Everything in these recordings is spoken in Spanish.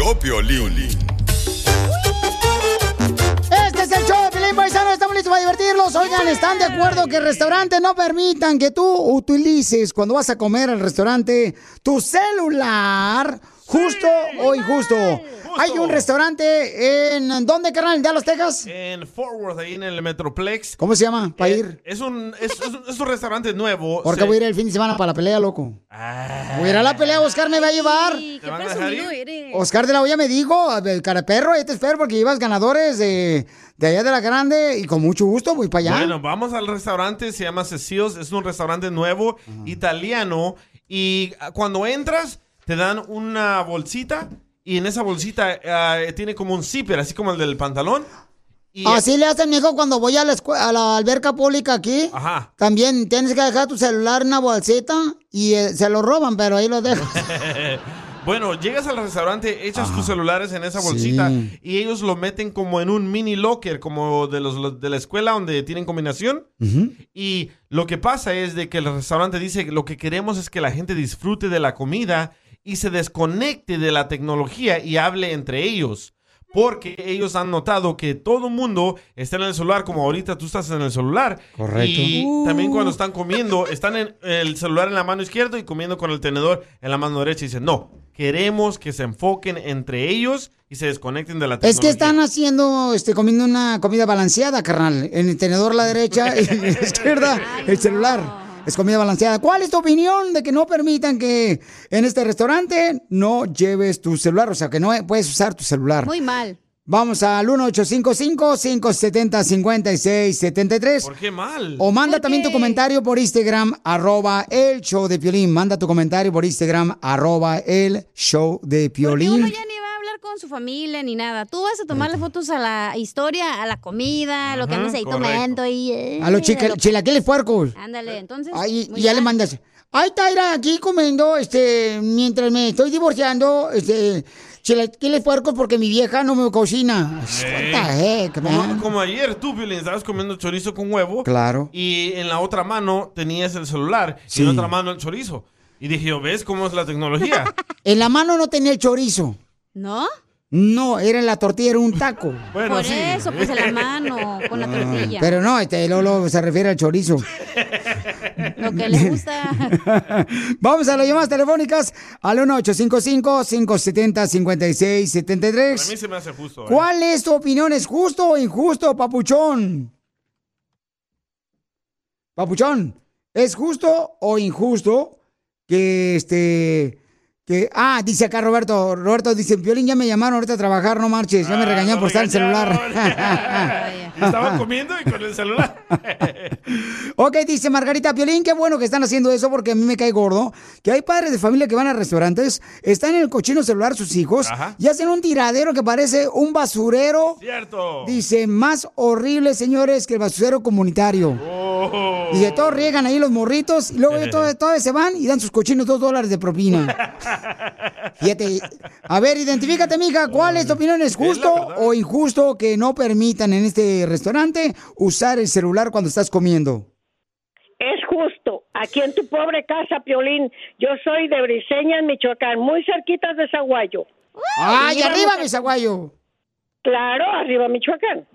Vio Piolín. Este es el show de Paisano. Estamos listos para divertirlos. Oigan, ¿están de acuerdo que restaurantes no permitan que tú utilices cuando vas a comer al restaurante tu celular? ¿Justo o injusto? Hay un restaurante en... ¿Dónde, carnal? ¿En Dallas, Texas? En Fort Worth, ahí en el Metroplex. ¿Cómo se llama? Para Eh, ir. Es un, es, es un, es un restaurante nuevo. Porque Se- voy a ir el fin de semana para la pelea, loco. Voy a ir a la pelea, Oscar me va a llevar. ¿Te van a dejar ir? Oscar de la Hoya me dijo, el cara perro, ahí te espero porque llevas ganadores de, de allá de la grande y con mucho gusto voy para allá. Bueno, vamos al restaurante, se llama Cecil's, es un restaurante nuevo, italiano, y ah, cuando entras te dan una bolsita y en esa bolsita ah, tiene como un zipper, así como el del pantalón. Y Así le hacen, mijo, cuando voy a la, a la alberca pública aquí. Ajá. También tienes que dejar tu celular en una bolsita y eh, se lo roban, pero ahí lo dejas. bueno, llegas al restaurante, echas tus celulares en esa bolsita Sí. y ellos lo meten como en un mini locker, como de los de la escuela donde tienen combinación. Y lo que pasa es de que el restaurante dice lo que queremos es que la gente disfrute de la comida y se desconecte de la tecnología y hable entre ellos. Porque ellos han notado que todo el mundo está en el celular, como ahorita tú estás en el celular. Correcto. Y también cuando están comiendo, están en el celular en la mano izquierda y comiendo con el tenedor en la mano derecha. Y dicen, no, queremos que se enfoquen entre ellos y se desconecten de la Es tecnología. que están haciendo, este, comiendo una comida balanceada, carnal. En el tenedor la derecha y en la izquierda el celular. Es comida balanceada. ¿Cuál es tu opinión de que no permitan que en este restaurante no lleves tu celular? O sea, que no puedes usar tu celular. Muy mal. Vamos al 1855-570-5673. ¿Por qué mal? O manda también tu comentario por Instagram, arroba el show de Piolín. Manda tu comentario por Instagram, arroba el show de Porque uno Piolín. ya ni con su familia ni nada. Tú vas a tomarle fotos a la historia, a la comida, lo que andas ahí correcto. tomando y... eh, A los chica- chilaquiles puercos. Ándale, entonces... Y ya le mandas. Ay, Taira, aquí comiendo, este, mientras me estoy divorciando, este, chilaquiles puercos porque mi vieja no me cocina. Eh, heck, man? como, como ayer tú, Piolín, estabas comiendo chorizo con huevo. Claro. Y en la otra mano tenías el celular Sí. y en la otra mano el chorizo. Y dije ¿ves cómo es la tecnología? En la mano no tenía el chorizo. ¿No? No, era en la tortilla, era un taco. Bueno, Por eso, pues en la mano, con la tortilla. Ah, Pero no, este Lolo se refiere al chorizo. Lo que le gusta. Vamos a las llamadas telefónicas al 1855-570-5673. Para mí se me hace justo. ¿eh? ¿Cuál es tu opinión? ¿Es justo o injusto, papuchón? Papuchón, ¿es justo o injusto que este... Que, ah, dice acá Roberto, Roberto dice, Violín, ya me llamaron ahorita a trabajar, no marches, ya me regañaron por estar en el celular. Estaba comiendo y con el celular. Ok, dice Margarita Piolín, qué bueno que están haciendo eso porque a mí me cae gordo. Que hay padres de familia que van a restaurantes, están en el cochino celular sus hijos Ajá. y hacen un tiradero que parece un basurero. Cierto. Dice, más horrible, señores, que el basurero comunitario. Oh. Dice, todos riegan ahí los morritos y luego todos, todos se van y dan sus cochinos dos dólares de propina. Fíjate, a ver, identifícate, mija, ¿cuál es tu opinión? ¿Es justo o injusto que no permitan en este restaurante usar el celular cuando estás comiendo? Es justo. Aquí en tu pobre casa, Piolín, yo soy de Briseñas, Michoacán, muy cerquita de Zaguayo. ¡Ay, arriba, mi zaguayo! Claro, arriba Michoacán.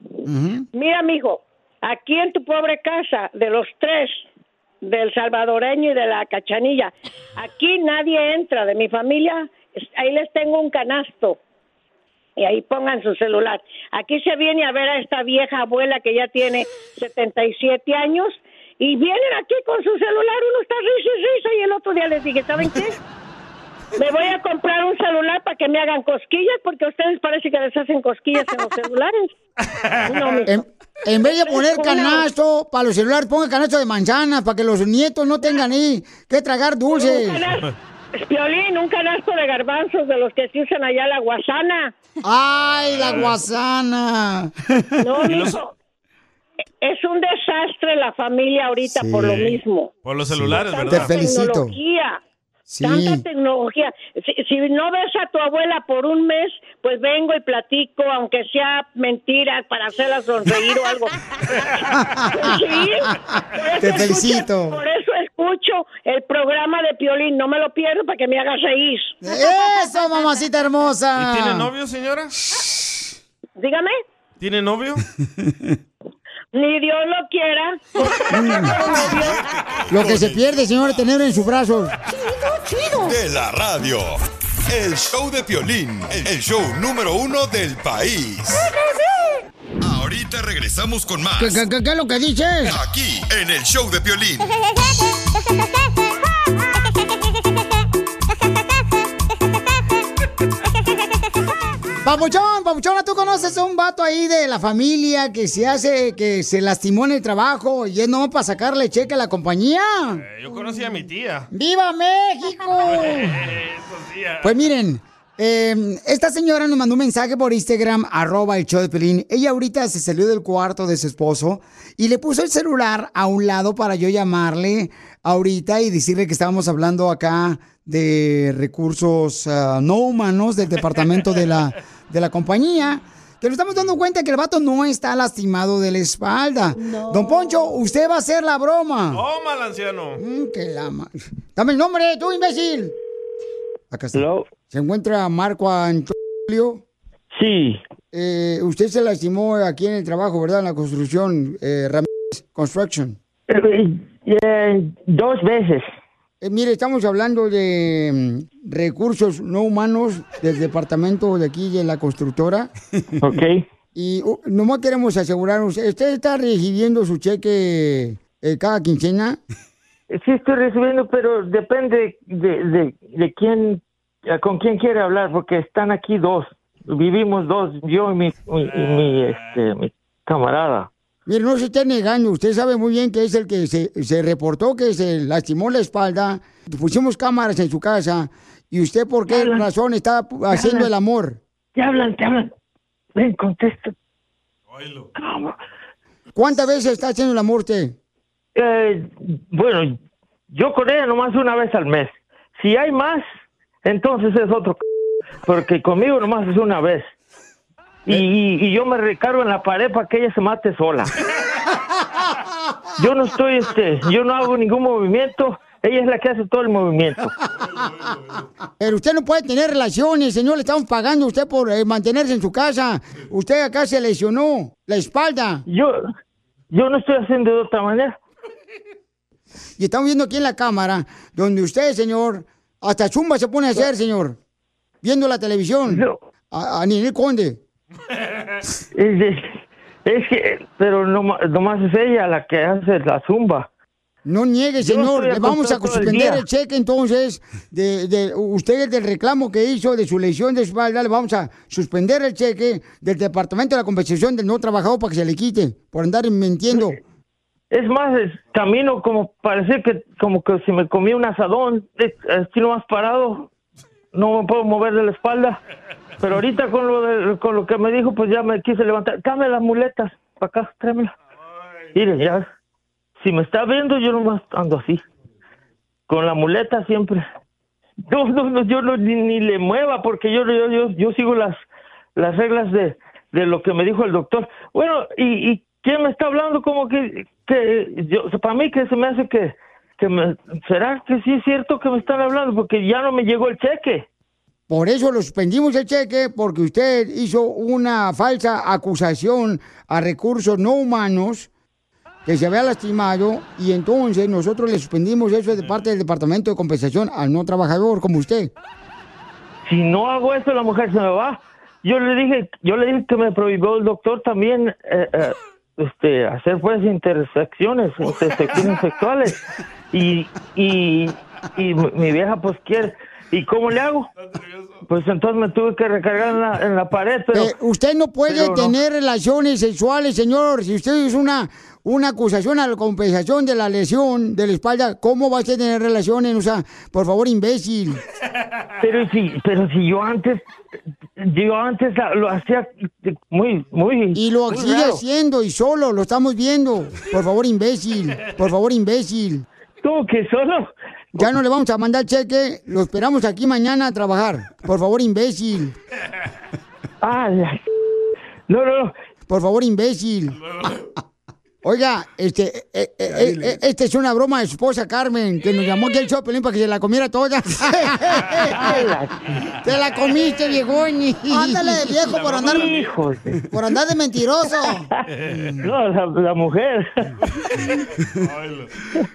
Mira, mijo, aquí en tu pobre casa, de los tres, del salvadoreño y de la cachanilla. Aquí nadie entra de mi familia, ahí les tengo un canasto. Y ahí pongan su celular. Aquí se viene a ver a esta vieja abuela que ya tiene 77 años y vienen aquí con su celular, uno está risa y risa y el otro día les dije, ¿saben qué? Me voy a comprar un celular para que me hagan cosquillas porque a ustedes parece que les hacen cosquillas en los celulares. No. En, en vez de poner canasto para los celulares, ponga canasto de manzanas para que los nietos no tengan ahí que tragar dulces. Piolín, un canasto de garbanzos de los que se usan allá la guasana. ¡Ay, la guasana! No, mijo. Es un desastre la familia ahorita Sí. por lo mismo. Por los celulares, Te ¿verdad? felicito. Tecnología. Sí. Tanta tecnología. Si, si no ves a tu abuela por un mes, pues vengo y platico, aunque sea mentira, para hacerla sonreír o algo. Sí, por eso Te escucho- felicito. por eso escucho el programa de Piolín. No me lo pierdo para que me hagas reír. ¡Eso, mamacita hermosa! ¿Y tiene novio, señora? Dígame. ¿Tiene novio? Ni Dios lo quiera. Lo que se pierde, señor, es tenerlo en sus brazos. De la radio. El show de Piolín, el show número uno del país. Ahorita regresamos con más. ¿Qué, qué- qué- qué es lo que dices? Aquí, en el show de Piolín. Papuchón, Papuchona, ¿tú conoces a un vato ahí de la familia que se hace, que se lastimó en el trabajo y es no para sacarle cheque a la compañía? Eh, Yo conocí a mi tía. ¡Viva México! Días. Pues miren, eh, esta señora nos mandó un mensaje por Instagram, arroba el show de Pelín. Ella ahorita se salió del cuarto de su esposo y le puso el celular a un lado para yo llamarle ahorita y decirle que estábamos hablando acá de recursos ah, no humanos del departamento de la, de la compañía. Que nos estamos dando cuenta que el vato no está lastimado de la espalda. Don Poncho, usted va a hacer la broma. Toma, el anciano. Mm, que la Dame el nombre, tú imbécil. Acá está. ¿Se encuentra Marco Antonio? Sí, Eh, usted se lastimó aquí en el trabajo, ¿verdad? En la construcción, eh, Ramírez Construction. Eh, eh, dos veces. Eh, mire, estamos hablando de mm, recursos no humanos del departamento de aquí de la constructora. Ok. Y uh, nomás queremos asegurarnos, ¿usted está recibiendo su cheque eh, cada quincena? Sí estoy recibiendo, pero depende de, de, de quién, eh, con quién quiere hablar, porque están aquí dos. Vivimos dos, yo y mi, mi, y mi, este, mi camarada. Mire, no se esté negando. Usted sabe muy bien que es el que se, se reportó que se lastimó la espalda. Pusimos cámaras en su casa. ¿Y usted por qué razón está haciendo hablan. el amor? Te hablan, te hablan. Ven, contesta. ¿Cuántas veces está haciendo el amor usted? Eh, bueno, yo con ella nomás una vez al mes. Si hay más, entonces es otro. c- Porque conmigo nomás es una vez. Y, y- yo me recargo en la pared para que ella se mate sola. Yo no estoy, este, yo no hago ningún movimiento. Ella es la que hace todo el movimiento. Pero usted no puede tener relaciones, señor. Le estamos pagando a usted por eh, mantenerse en su casa. Usted acá se lesionó la espalda. Yo, yo no estoy haciendo de otra manera. Y estamos viendo aquí en la cámara, donde usted, señor, hasta zumba se pone a hacer, señor. Viendo la televisión. A, a Ninel Conde. Es, de- es que, pero no, nomás es ella la que hace la zumba. No niegue, señor. Le vamos a el suspender el cheque entonces de, de usted del reclamo que hizo de su lesión de espalda. Le vamos a suspender el cheque del Departamento de la Compensación del No Trabajador para que se le quite por andar mintiendo. Es más, es camino como parece que como que si me comí un asadón, es- estoy más parado, no me puedo mover de la espalda. Pero ahorita con lo de- con lo que me dijo, pues ya me quise levantar. Dame las muletas, para acá, tráemela. Mire, ya, si me está viendo, yo nomás ando así. Con la muleta siempre. No, no, no, yo no, ni, le mueva porque yo, yo, yo, yo sigo las, las reglas de, de lo que me dijo el doctor. Bueno, ¿y, y quién me está hablando? Como que, que yo, para mí que se me hace que, que me, ¿será que sí es cierto que me están hablando? Porque ya no me llegó el cheque. Por eso lo suspendimos el cheque, porque usted hizo una falsa acusación a recursos no humanos que se había lastimado y entonces nosotros le suspendimos eso de parte del Departamento de Compensación al no trabajador como usted. Si no hago eso, la mujer se me va. Yo le dije, yo le dije que me prohibió el doctor también eh, eh, este, hacer pues intersecciones, intersecciones sexuales. Y, y, y mi vieja pues quiere. ¿Y cómo le hago? Pues entonces me tuve que recargar en la, en la pared. Pero, Eh, usted no puede no. tener relaciones sexuales, señor. Si usted es una, una acusación a la compensación de la lesión de la espalda, ¿cómo va a usted tener relaciones? O sea, por favor, imbécil. Pero si, pero si yo antes, yo antes lo hacía muy, muy. Y lo muy sigue raro. haciendo y solo, lo estamos viendo. Por favor, imbécil. Por favor, imbécil. ¿Cómo que solo? Ya no le vamos a mandar cheque, lo esperamos aquí mañana a trabajar. Por favor, imbécil. Ah, la- no, no, no. Por favor, imbécil. Oiga, este, eh, eh, eh, eh, esta es una broma de su esposa Carmen, que nos llamó aquí el Chopelín para que se la comiera toda. Te la comiste, viejón. Ándale, viejo, por andar, Hijos de- por andar de mentiroso. No, la, la mujer.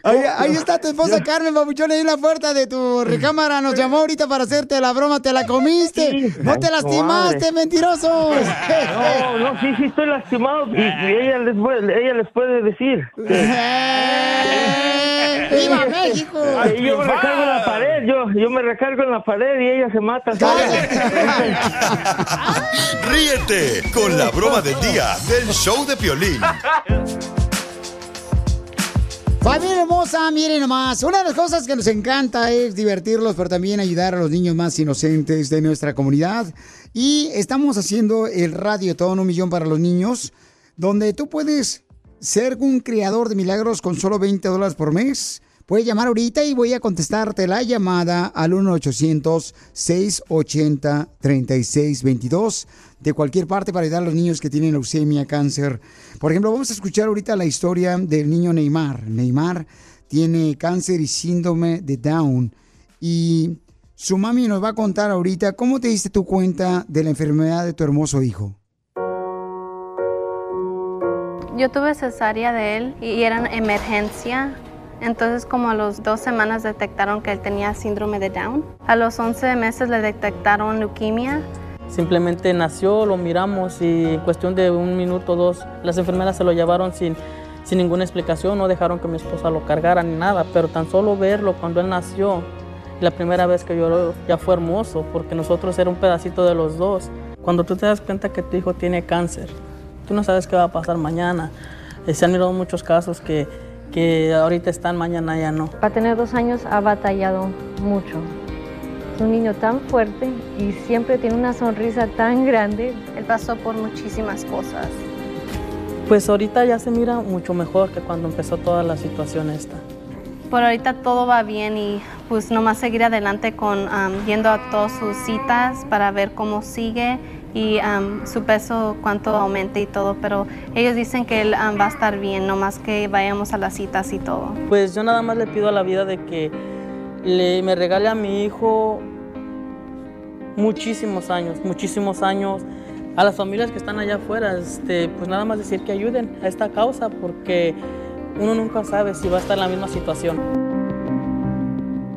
Ahí, ahí está tu esposa Carmen, babuchón, ahí en la puerta de tu recámara. Nos llamó ahorita para hacerte la broma, te la comiste. No te lastimaste, mentiroso. No, no, sí, sí estoy lastimado y, y ella les puede, ella les puede decir. ¡Viva México! Y yo me recargo en la pared, yo, yo me recargo en la pared y ella se mata. Ríete con la broma del día del show de Piolín. Familia hermosa, miren nomás. Una de las cosas que nos encanta es divertirlos, pero también ayudar a los niños más inocentes de nuestra comunidad. Y estamos haciendo el radio todo un millón para los niños, donde tú puedes ser un creador de milagros con solo 20 dólares por mes. Puedes llamar ahorita y voy a contestarte la llamada al 1-800-680-3622 de cualquier parte para ayudar a los niños que tienen leucemia, cáncer. Por ejemplo, vamos a escuchar ahorita la historia del niño Neymar. Neymar tiene cáncer y síndrome de Down y su mami nos va a contar ahorita cómo te diste tu cuenta de la enfermedad de tu hermoso hijo. Yo tuve cesárea de él y era en emergencia. Entonces como a los dos semanas detectaron que él tenía síndrome de Down. A los 11 meses le detectaron leucemia. Simplemente nació, lo miramos y en cuestión de un minuto o dos, las enfermeras se lo llevaron sin, sin ninguna explicación, no dejaron que mi esposa lo cargara ni nada, pero tan solo verlo cuando él nació, la primera vez que lloró ya fue hermoso, porque nosotros era un pedacito de los dos. Cuando tú te das cuenta que tu hijo tiene cáncer, tú no sabes qué va a pasar mañana. Eh, Se han mirado muchos casos que, que ahorita están, mañana ya no. Para tener dos años ha batallado mucho. Es un niño tan fuerte y siempre tiene una sonrisa tan grande. Él pasó por muchísimas cosas. Pues ahorita ya se mira mucho mejor que cuando empezó toda la situación esta. Por ahorita todo va bien y pues nomás seguir adelante con am, yendo a todas sus citas para ver cómo sigue y su peso cuánto aumente y todo, pero ellos dicen que él va a estar bien, nomás que vayamos a las citas y todo. Pues yo nada más le pido a la vida de que le, me regale a mi hijo muchísimos años, muchísimos años. A las familias que están allá afuera, este, pues nada más decir que ayuden a esta causa porque uno nunca sabe si va a estar en la misma situación.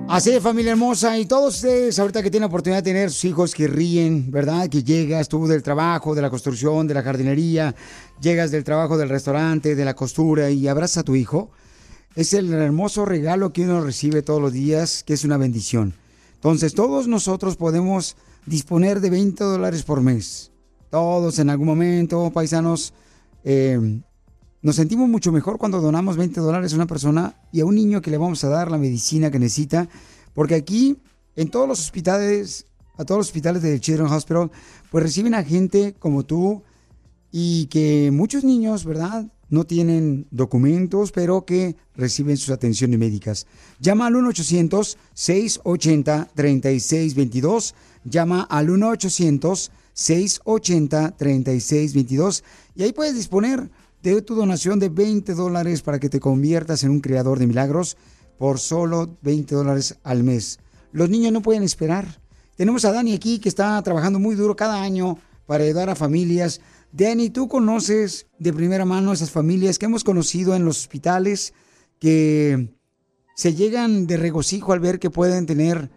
Así de familia hermosa y todos ustedes ahorita que tienen la oportunidad de tener sus hijos que ríen, ¿verdad? Que llegas tú del trabajo, de la construcción, de la jardinería, llegas del trabajo del restaurante, de la costura y abrazas a tu hijo. Es el hermoso regalo que uno recibe todos los días, que es una bendición. Entonces todos nosotros podemos disponer de 20 dólares por mes. Todos en algún momento, paisanos, eh, nos sentimos mucho mejor cuando donamos 20 dólares a una persona y a un niño que le vamos a dar la medicina que necesita. Porque aquí, en todos los hospitales, a todos los hospitales del Children's Hospital, pues reciben a gente como tú y que muchos niños, ¿verdad? No tienen documentos, pero que reciben sus atenciones médicas. Llama al 1-800-680-3622. Llama al 1-800-680-3622. Y ahí puedes disponer de tu donación de 20 dólares para que te conviertas en un creador de milagros por solo 20 dólares al mes. Los niños no pueden esperar. Tenemos a Dani aquí que está trabajando muy duro cada año para ayudar a familias Danny, tú conoces de primera mano esas familias que hemos conocido en los hospitales que se llegan de regocijo al ver que pueden tener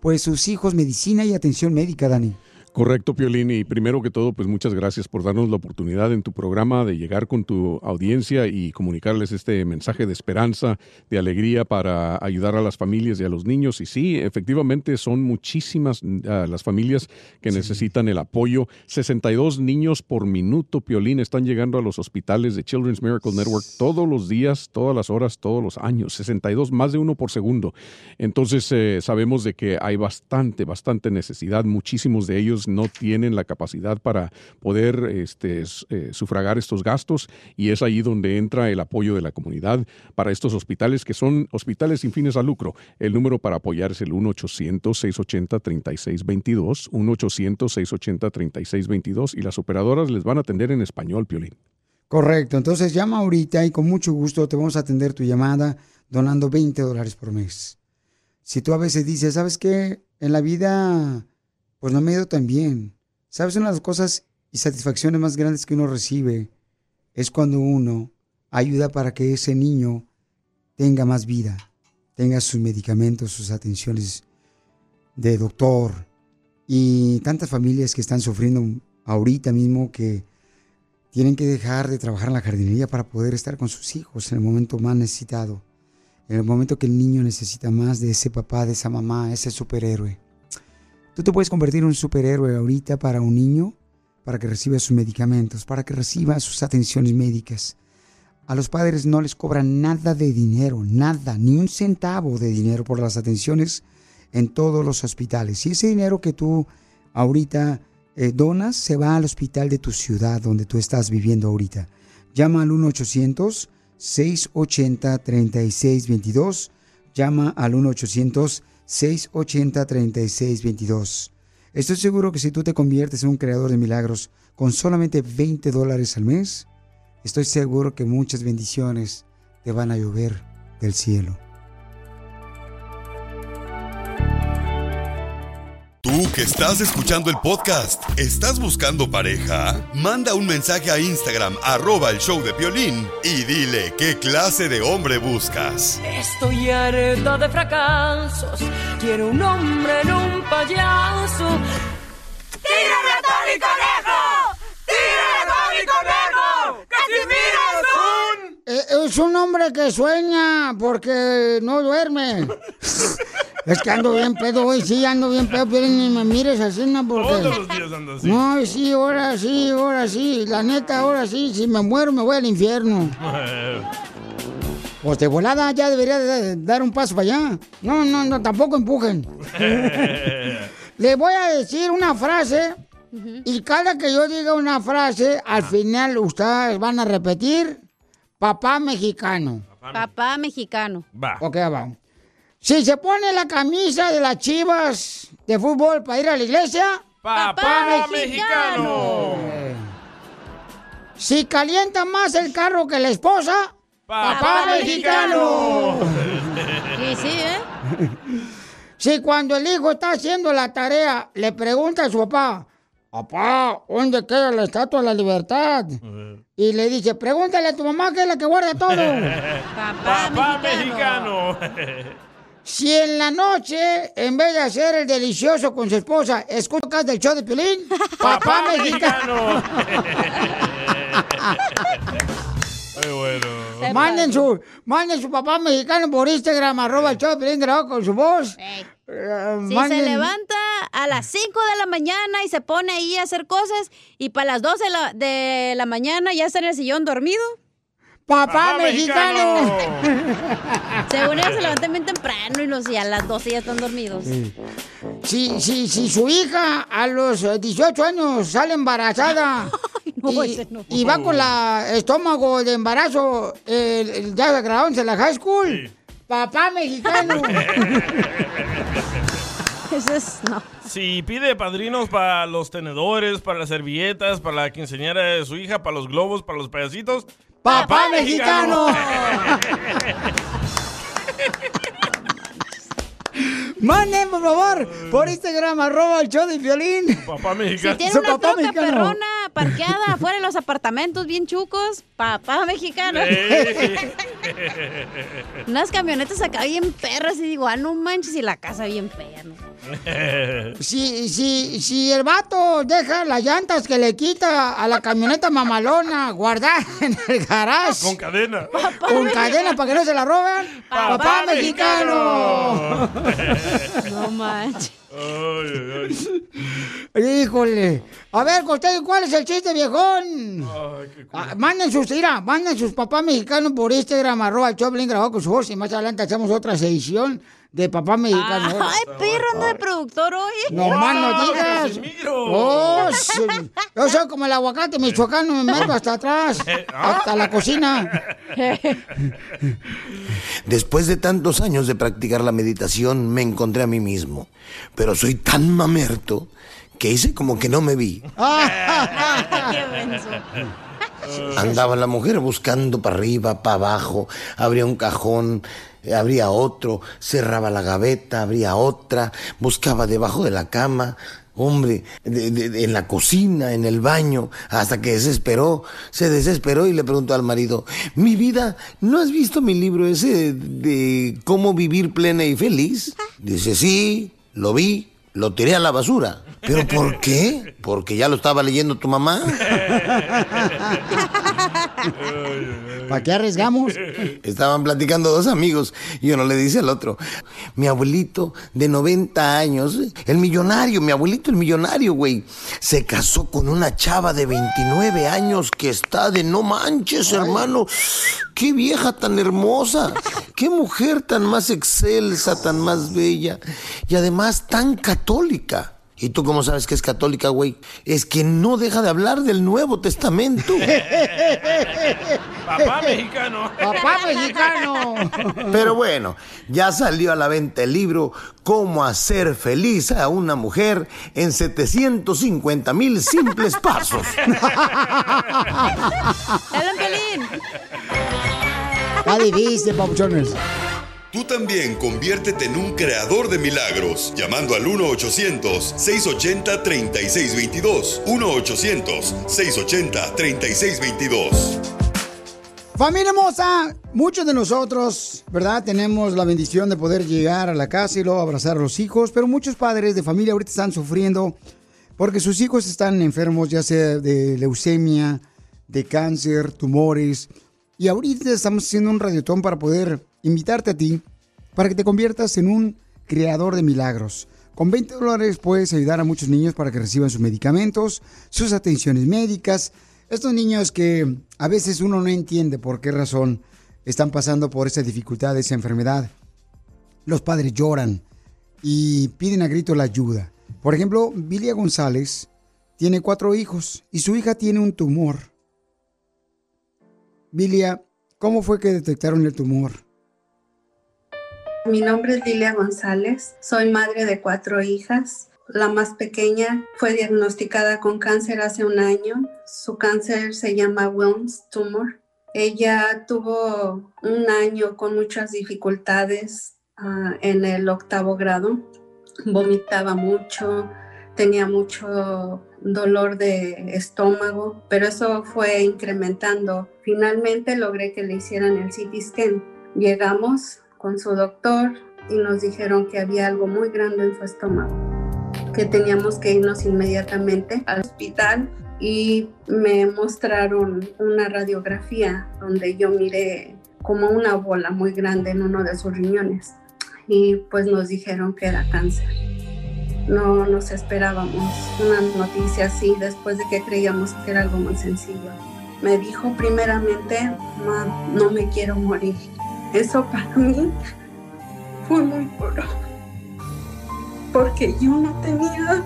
pues sus hijos medicina y atención médica, Dani. Correcto, Piolín. Y primero que todo, pues muchas gracias por darnos la oportunidad en tu programa de llegar con tu audiencia y comunicarles este mensaje de esperanza, de alegría para ayudar a las familias y a los niños. Y sí, efectivamente son muchísimas ah, las familias que necesitan el apoyo. 62 niños por minuto, Piolín, están llegando a los hospitales de Children's Miracle Network todos los días, todas las horas, todos los años. 62, más de uno por segundo. Entonces, eh, sabemos de que hay bastante, bastante necesidad. Muchísimos de ellos no tienen la capacidad para poder este, eh, sufragar estos gastos y es ahí donde entra el apoyo de la comunidad para estos hospitales que son hospitales sin fines a lucro. El número para apoyar es el 1-800-680-3622, 1-800-680-3622 y las operadoras les van a atender en español, Piolín. Correcto, entonces llama ahorita y con mucho gusto te vamos a atender tu llamada donando 20 dólares por mes. Si tú a veces dices, ¿sabes qué? En la vida, pues no me ha tan bien. ¿Sabes? Una de las cosas y satisfacciones más grandes que uno recibe es cuando uno ayuda para que ese niño tenga más vida, tenga sus medicamentos, sus atenciones de doctor y tantas familias que están sufriendo ahorita mismo que tienen que dejar de trabajar en la jardinería para poder estar con sus hijos en el momento más necesitado, en el momento que el niño necesita más de ese papá, de esa mamá, ese superhéroe. Tú te puedes convertir en un superhéroe ahorita para un niño, para que reciba sus medicamentos, para que reciba sus atenciones médicas. A los padres no les cobran nada de dinero, nada, ni un centavo de dinero por las atenciones en todos los hospitales. Y ese dinero que tú ahorita eh, donas se va al hospital de tu ciudad donde tú estás viviendo ahorita. Llama al 1-800-680-3622. Llama al 1-800-680-3622. Estoy seguro que si tú te conviertes en un creador de milagros con solamente 20 dólares al mes, estoy seguro que muchas bendiciones te van a llover del cielo. Tú que estás escuchando el podcast, ¿estás buscando pareja? Manda un mensaje a Instagram, arroba el show de Piolín, y dile qué clase de hombre buscas. Estoy harta de fracasos. Quiero un hombre en un payaso. ¡Tírame a Tony Conejo! ¡Tírame a Tony Conejo! ¡Casimiro es un... Eh, Es un hombre que sueña porque no duerme. Es que ando bien pedo hoy, sí, ando bien pedo, pero ni me mires así, ¿no? Porque... Todos los días ando así. No, sí, ahora sí, ahora sí. La neta, ahora sí, si me muero me voy al infierno. Pues de volada ya debería de dar un paso para allá. No, no, no, tampoco empujen. Le voy a decir una frase y cada que yo diga una frase, al final ustedes van a repetir papá mexicano. Papá mexicano. Va. Ok, va. Si se pone la camisa de las chivas de fútbol para ir a la iglesia, Papá mexicano. Si calienta más el carro que la esposa, papá, mexicano. Sí, sí, ¿eh? Si cuando el hijo está haciendo la tarea, le pregunta a su papá, papá, ¿dónde queda la estatua de la libertad? Y le dice, pregúntale a tu mamá que es la que guarda todo. Papá mexicano. Si en la noche, en vez de hacer el delicioso con su esposa, escuchas del show de Piolín, papá mexicano. Muy bueno. Manden su, manden su papá mexicano por Instagram, arroba el show de Piolín grabado con su voz. Eh, Si manden- se levanta a las 5 de la mañana y se pone ahí a hacer cosas y para las 12 de la, de la mañana ya está en el sillón dormido. ¡Papá, mexicano! Según ellos se levantan bien temprano y, los, y a las 12 ya están dormidos. Si, si, si su hija a los eh, 18 años sale embarazada no, y, ese no. y va con la estómago de embarazo eh, el- ya graduándose en la high school, papá mexicano. Ese es, no. Si pide padrinos para los tenedores, para las servilletas, para la quinceañera de su hija, para los globos, para los payasitos. ¡Papá mexicano! Manden, por favor, por Instagram, arroba el show de violín. Papá Si mexicano. tiene Su una papá troca mexicano. perrona parqueada afuera de los apartamentos bien chucos, papá mexicano. Unas camionetas acá bien perras y digo, ah, no manches, y la casa bien fea, ¿no? Si, si, si el vato deja las llantas que le quita a la camioneta mamalona guardada en el garage. Con cadena. Con cadena para que no se la roben. Papá, Papá mexicano. No manches. Híjole. A ver, Costeño, ¿cuál es el chiste, viejón? Ah, manden sus, mira, manden sus papás mexicanos por Instagram, arroba Choplin grabado con su voz y más adelante hacemos otra edición de papá mexicano. Ay, perro, anda de productor hoy. No más no digas. Oh, sí. Yo soy como el aguacate michoacano, me meto hasta atrás, hasta la cocina. Después de tantos años de practicar la meditación, me encontré a mí mismo. Pero soy tan mamerto que hice como que no me vi. Andaba la mujer buscando para arriba, para abajo, abría un cajón, eh, abría otro, cerraba la gaveta, abría otra, buscaba debajo de la cama, hombre, de- en la cocina, en el baño, hasta que desesperó, se desesperó y le preguntó al marido, mi vida, ¿no has visto mi libro ese de cómo vivir plena y feliz? Dice, sí, lo vi, lo tiré a la basura. ¿Pero por qué? Porque ya lo estaba leyendo tu mamá. ¿Para qué arriesgamos? Estaban platicando dos amigos y uno le dice al otro, mi abuelito de 90 años, el millonario, mi abuelito el millonario, güey, se casó con una chava de 29 años que está de no manches, hermano. Qué vieja tan hermosa, qué mujer tan más excelsa, tan más bella y además tan católica. ¿Y tú cómo sabes que es católica, güey? Es que no deja de hablar del Nuevo Testamento. Papá mexicano. Papá mexicano. Pero bueno, ya salió a la venta el libro Cómo hacer feliz a una mujer en 750 mil simples pasos. ¡Dale, Pelín! Está difícil, papuchones. Tú también conviértete en un creador de milagros llamando al 1-800-680-3622. 1-800-680-3622. Familia hermosa, muchos de nosotros, ¿verdad? Tenemos la bendición de poder llegar a la casa y luego abrazar a los hijos, pero muchos padres de familia ahorita están sufriendo porque sus hijos están enfermos, ya sea de leucemia, de cáncer, tumores. Y ahorita estamos haciendo un radiotón para poder invitarte a ti, para que te conviertas en un creador de milagros. Con 20 dólares puedes ayudar a muchos niños para que reciban sus medicamentos, sus atenciones médicas. Estos niños que a veces uno no entiende por qué razón están pasando por esa dificultad, esa enfermedad. Los padres lloran y piden a grito la ayuda. Por ejemplo, Vilia González tiene cuatro hijos y su hija tiene un tumor. Vilia, ¿cómo fue que detectaron el tumor? Mi nombre es Lilia González, soy madre de cuatro hijas. La más pequeña fue diagnosticada con cáncer hace un año. Su cáncer se llama Wilms tumor. Ella tuvo un año con muchas dificultades ah, en el octavo grado. Vomitaba mucho, tenía mucho dolor de estómago, pero eso fue incrementando. Finalmente logré que le hicieran el CT scan. Llegamos con su doctor y nos dijeron que había algo muy grande en su estómago, que teníamos que irnos inmediatamente al hospital y me mostraron una radiografía donde yo miré como una bola muy grande en uno de sus riñones y pues nos dijeron que era cáncer. No nos esperábamos una noticia así después de que creíamos que era algo muy sencillo. Me dijo primeramente, "Ma, no me quiero morir. Eso para mí fue muy duro, porque yo no tenía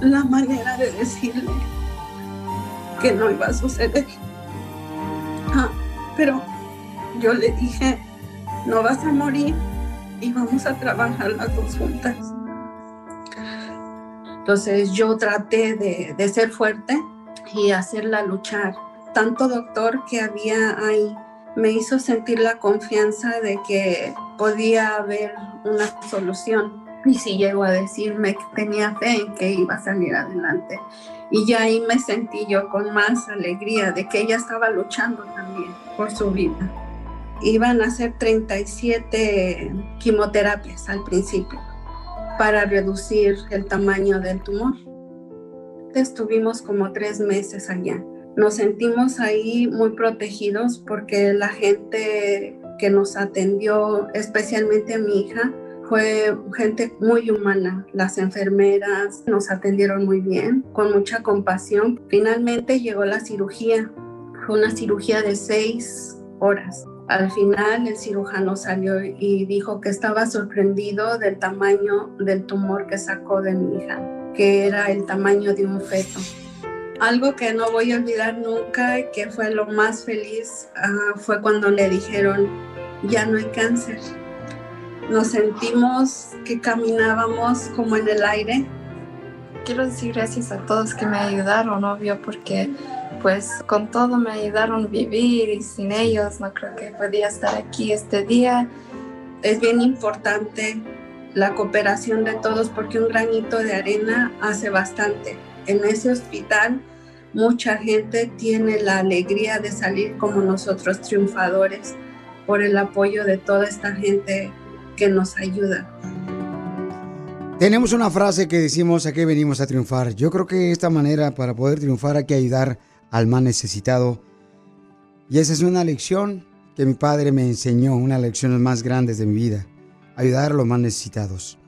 la manera de decirle que no iba a suceder. Ah, pero yo le dije, no vas a morir y vamos a trabajar las dos juntas. Entonces yo traté de, de ser fuerte y hacerla luchar. Tanto doctor que había ahí me hizo sentir la confianza de que podía haber una solución. Y sí llegó a decirme que tenía fe en que iba a salir adelante. Y ya ahí me sentí yo con más alegría de que ella estaba luchando también por su vida. Iban a hacer 37 quimioterapias al principio para reducir el tamaño del tumor. Estuvimos como tres meses allá. Nos sentimos ahí muy protegidos porque la gente que nos atendió, especialmente mi hija, fue gente muy humana. Las enfermeras nos atendieron muy bien, con mucha compasión. Finalmente llegó la cirugía. Fue una cirugía de seis horas. Al final el cirujano salió y dijo que estaba sorprendido del tamaño del tumor que sacó de mi hija, que era el tamaño de un feto. Algo que no voy a olvidar nunca y que fue lo más feliz ah, fue cuando le dijeron, ya no hay cáncer. Nos sentimos que caminábamos como en el aire. Quiero decir gracias a todos que me ayudaron, obvio, porque pues con todo me ayudaron a vivir y sin ellos no creo que podía estar aquí este día. Es bien importante la cooperación de todos porque un granito de arena hace bastante. En ese hospital mucha gente tiene la alegría de salir como nosotros triunfadores por el apoyo de toda esta gente que nos ayuda. Tenemos una frase que decimos a qué venimos a triunfar. Yo creo que esta manera para poder triunfar hay que ayudar al más necesitado. Y esa es una lección que mi padre me enseñó, una de las lecciones más grandes de mi vida, ayudar a los más necesitados.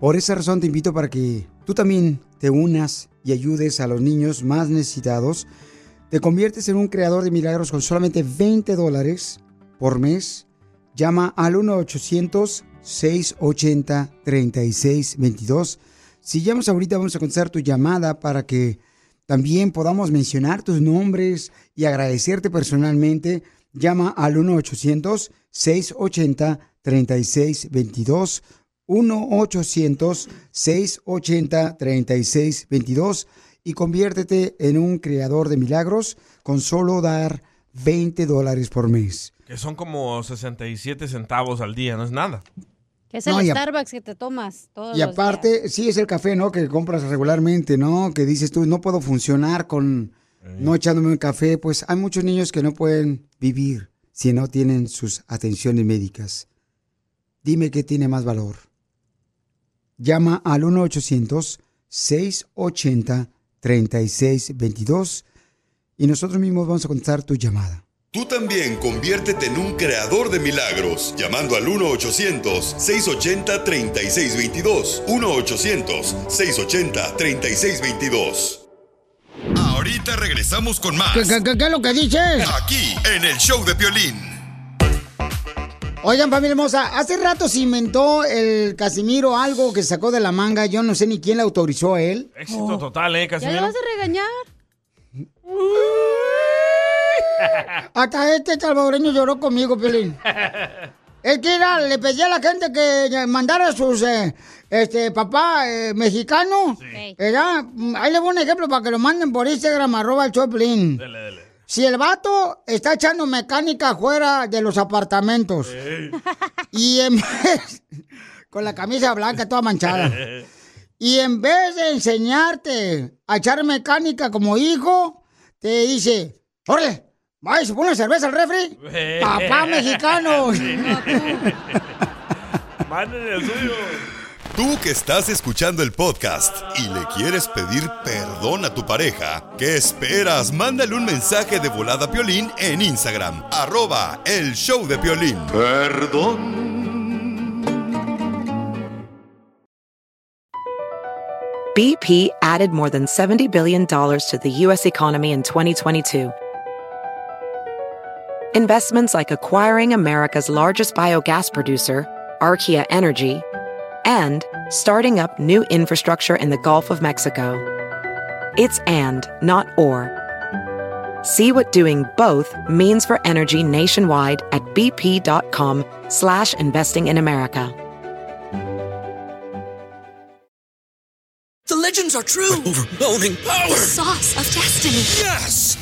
Por esa razón te invito para que tú también te unas y ayudes a los niños más necesitados. Te conviertes en un creador de milagros con solamente 20 dólares por mes. Llama al 1-800-680-3622. Si llamas ahorita vamos a contestar tu llamada para que también podamos mencionar tus nombres y agradecerte personalmente, llama al 1-800-680-3622. 1-800-680-3622 y conviértete en un creador de milagros con solo dar 20 dólares por mes. Que son como 67 centavos al día, no es nada. Que es el No, y a- Starbucks que te tomas todos Y los aparte, sí es el café, ¿no? Que compras regularmente, ¿no? Que dices tú, no puedo funcionar con no echándome un café. Pues hay muchos niños que no pueden vivir si no tienen sus atenciones médicas. Dime qué tiene más valor. Llama al 1-800-680-3622 y nosotros mismos vamos a contestar tu llamada. Tú también conviértete en un creador de milagros llamando al 1-800-680-3622. 1-800-680-3622. Ahorita regresamos con más. ¿Qué, qué- qué- qué es lo que dices? Aquí, en el show de Piolín. Oigan, familia hermosa, hace rato se inventó el Casimiro algo que sacó de la manga. Yo no sé ni quién le autorizó a él. Éxito total, ¿eh, ¿Ya le Casimiro? vas a regañar? Hasta este salvadoreño lloró conmigo, Pelín. Es que era, le pedí a la gente que mandara a sus eh, este, papá eh, mexicano. Era, ahí le voy un ejemplo para que lo manden por Instagram, arroba el Choplin. Si el vato está echando mecánica fuera de los apartamentos y en vez, con la camisa blanca toda manchada, y en vez de enseñarte a echar mecánica como hijo, te dice, ¡Órale! ¡Vaya, se pone una cerveza al refri! ¡Papá mexicano! Mándenle el suyo. Tú que estás escuchando el podcast y le quieres pedir perdón a tu pareja, ¿qué esperas? Mándale un mensaje de volada a Piolín en Instagram, arroba el show de Piolín. Perdón. BP added more than $70 billion to the U.S. economy in 2022. Investments like acquiring America's largest biogas producer, Archaea Energy, and starting up new infrastructure in the Gulf of Mexico. It's and, not or. See what doing both means for energy nationwide at bp.com slash investing in America. The legends are true. overwhelming power! The sauce of destiny. Yes!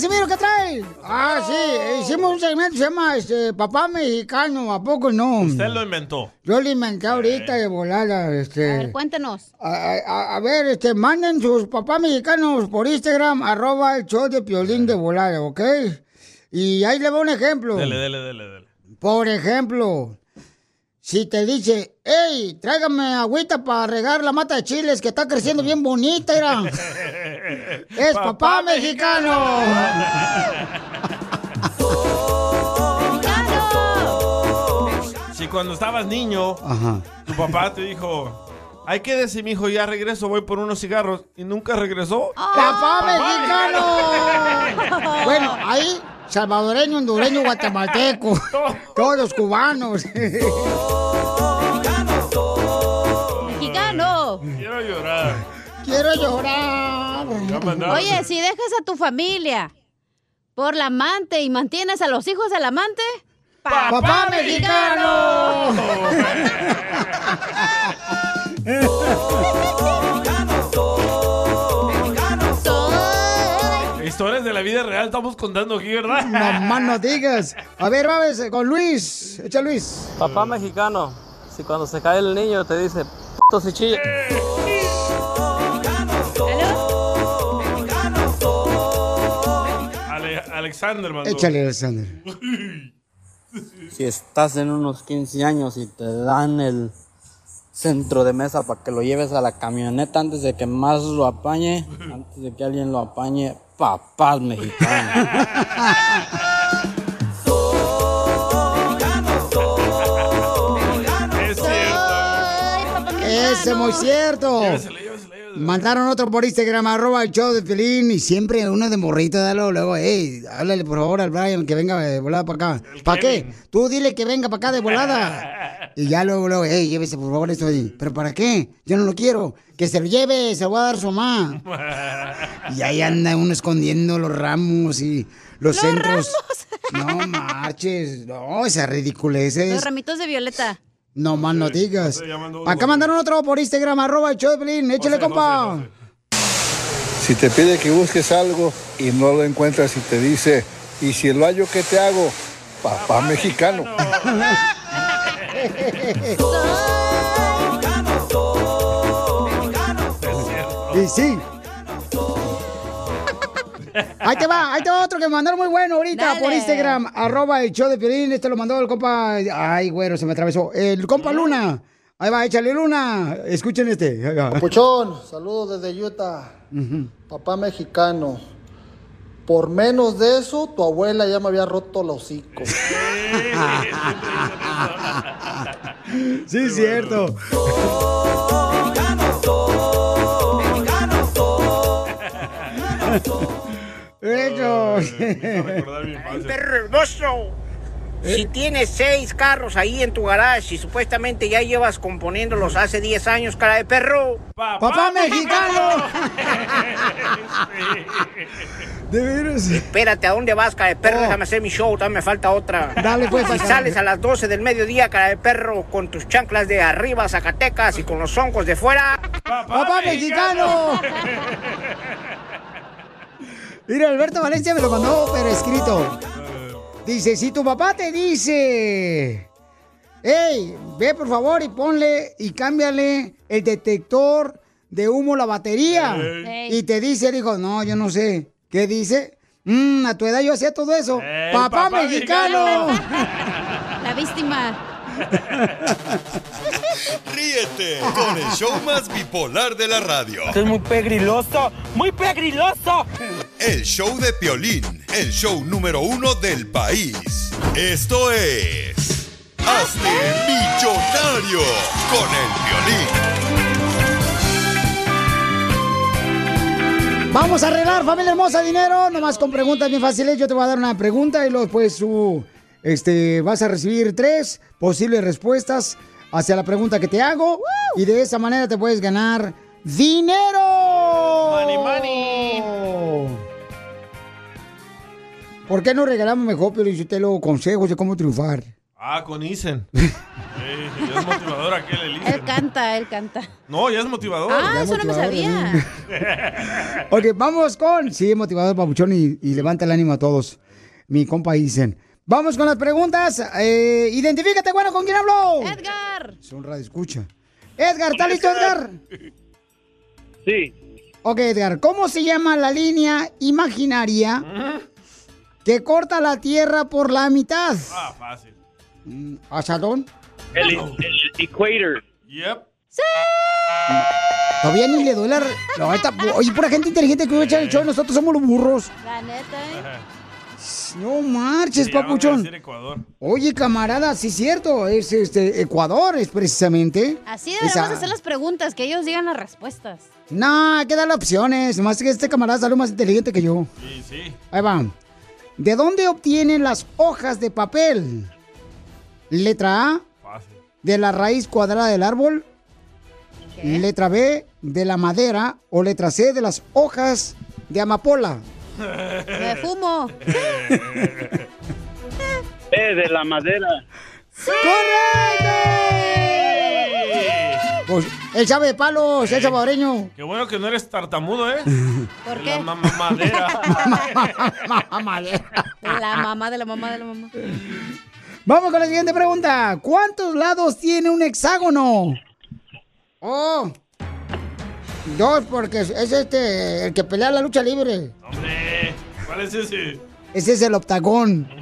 Casimiro, ¿qué trae? Ah, sí, hicimos un segmento que se llama este, Papá Mexicano, ¿a poco no? Usted lo inventó. Yo lo inventé ahorita de volada, este... A ver, cuéntanos. A, a- a ver, este, manden sus papás mexicanos por Instagram, arroba el show de Piolín de volada, ¿ok? Y ahí le voy un ejemplo. Dele, dele, dele, dele. Por ejemplo, si te dice, hey, tráigame agüita para regar la mata de chiles que está creciendo bien bonita, era. Es papá, mexicano. Si cuando estabas niño, Ajá. tu papá te dijo, hay que decir, mi hijo, ya regreso, voy por unos cigarros, y nunca regresó. ¡Papá mexicano! bueno, ahí, salvadoreño, hondureño, guatemalteco. Todos cubanos. Mexicano. Quiero llorar. Quiero llorar. Oye, si dejas a tu familia por la amante y mantienes a los hijos del amante, ¡Papá mexicano! Historias de la vida real estamos contando aquí, ¿verdad? No más no digas. A ver, vamos con Luis. Echa Luis. Papá mexicano, si cuando se cae el niño te dice, puto si chilla. Ale- Alexander mandó. Échale, Alexander. Si estás en unos 15 años y te dan el centro de mesa para que lo lleves a la camioneta antes de que más lo apañe, antes de que alguien lo apañe, papás mexicanos. Es cierto. Ese es muy cierto. Mandaron otro por Instagram, arroba el show de Pelín, y siempre uno de morrito, dale luego, hey, háblale por favor al Brian que venga de volada para acá. ¿Para qué? Tú dile que venga para acá de volada. Y ya luego, luego, hey, llévese por favor esto ahí. ¿Pero para qué? Yo no lo quiero. Que se lo lleve, se lo va a dar su mamá. Y ahí anda uno escondiendo los ramos y los, centros. No marches, no, esa ridiculez los ramitos de violeta. No más no digas. Acá mandaron otro por Instagram, arroba el show de Pelín. Échale, compa. Si te pide que busques algo y no lo encuentras y te dice, ¿y si lo hallo, qué te hago? Papá mexicano. Y sí. Ahí te va, ahí te va otro que me mandaron muy bueno ahorita Dale. por Instagram, arroba el show de Piolín, este lo mandó el compa, ay güero, se me atravesó, el compa Luna, ahí va, échale Luna, escuchen este. Papuchón, saludos desde Utah. Papá mexicano. Por menos de eso, tu abuela ya me había roto el hocico. Sí, es cierto. Eso. perro hermoso. Si tienes seis carros ahí en tu garage y supuestamente ya llevas componiéndolos hace 10 años, cara de perro. ¡Papá mexicano! De veras. Espérate, ¿a dónde vas, cara de perro? Déjame hacer mi show, todavía me falta otra. Dale, pues, Si sales a las 12 del mediodía, cara de perro, con tus chanclas de arriba, Zacatecas, y con los zoncos de fuera. ¡Papá mexicano! Mira, Alberto Valencia me lo mandó, pero escrito. Dice, si tu papá te dice, hey, ve por favor y ponle y cámbiale el detector de humo a la batería. Y te dice el hijo, no, yo no sé. ¿Qué dice? "Mm, a tu edad yo hacía todo eso. ¡Ey, papá, papá mexicano. La víctima. Ríete con el show más bipolar de la radio. Esto es muy pegriloso, muy pegriloso el show de Piolín, el show número uno del país. Esto es Hazte Millonario con el Piolín. Vamos a arreglar, familia hermosa, dinero, nomás con preguntas bien fáciles. Yo te voy a dar una pregunta y luego pues este, vas a recibir tres posibles respuestas hacia la pregunta que te hago. Y de esa manera te puedes ganar dinero. Money, money. ¿Por qué no regalamos mejor, pero yo te lo consejos de cómo triunfar? Ah, con Isen. Eh, ya es motivador aquel el Isen. Él canta, él canta. No, ya es motivador. Ah, eso no me sabía. Ok, vamos con. Sí, motivador papuchón y, y levanta el ánimo a todos. Mi compa dicen. Vamos con las preguntas. Eh, identifícate, bueno, ¿con quién hablo? Edgar. Es un radio escucha. Edgar, ¿está listo, Edgar? Sí. Ok, Edgar, ¿cómo se llama la línea imaginaria que corta la Tierra por la mitad? Ah, fácil. Mm, ¿Asadón? El, el equator. Yep. Todavía ni le duele. la No, esta- oye, pura gente inteligente que va a echar el show. Nosotros somos los burros. La neta, ¿eh? No marches, Sí, papuchón. decir Ecuador. Oye, camarada, sí es cierto. Es este Ecuador, es precisamente. Así deberíamos Esa- hacer las preguntas, que ellos digan las respuestas. No, hay que darle opciones. Nomás que este camarada salió más inteligente que yo. Sí, sí. Ahí va. ¿De dónde obtienen las hojas de papel? Letra A, Fácil. de la raíz cuadrada del árbol. Letra B, de la madera. O letra C, de las hojas de amapola. Me fumo. Eh, de la madera. Pues, él sabe de palos, el salvadoreño. Qué bueno que no eres tartamudo, ¿eh? ¿Por qué? La mamá madera. La mamá de la mamá de la mamá. Vamos con la siguiente pregunta. ¿Cuántos lados tiene un hexágono? Oh, dos, porque es es este, el que pelea la lucha libre. Hombre, ¿cuál es ese? Ese es el octagón.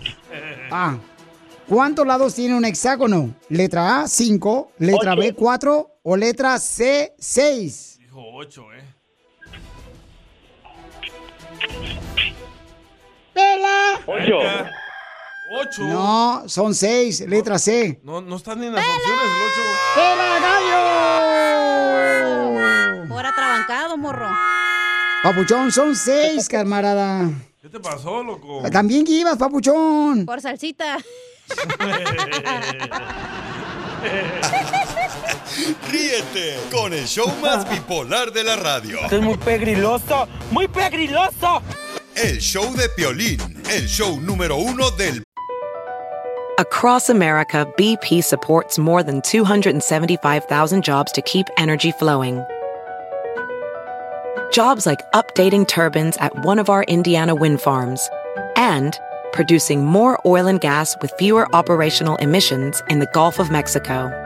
Ah. ¿Cuántos lados tiene un hexágono? Letra A, 5. Letra B, 4. O letra C, 6. Dijo ocho, ¿eh? ¡Pela! Ocho. Ocho. No, son 6. Letra C. No, no están ni en las opciones el ocho. ¡Pela, gallo! Por atrabancado, morro. Papuchón, son 6, camarada. ¿Qué te pasó, loco? También que ibas, papuchón. Por salsita. Ríete con el show más bipolar de la radio. Esto es muy pegriloso, muy pegriloso. El show de Piolín, el show número uno del Across America, BP supports more than 275,000 jobs to keep energy flowing. Jobs like updating turbines at one of our Indiana wind farms and producing more oil and gas with fewer operational emissions in the Gulf of Mexico.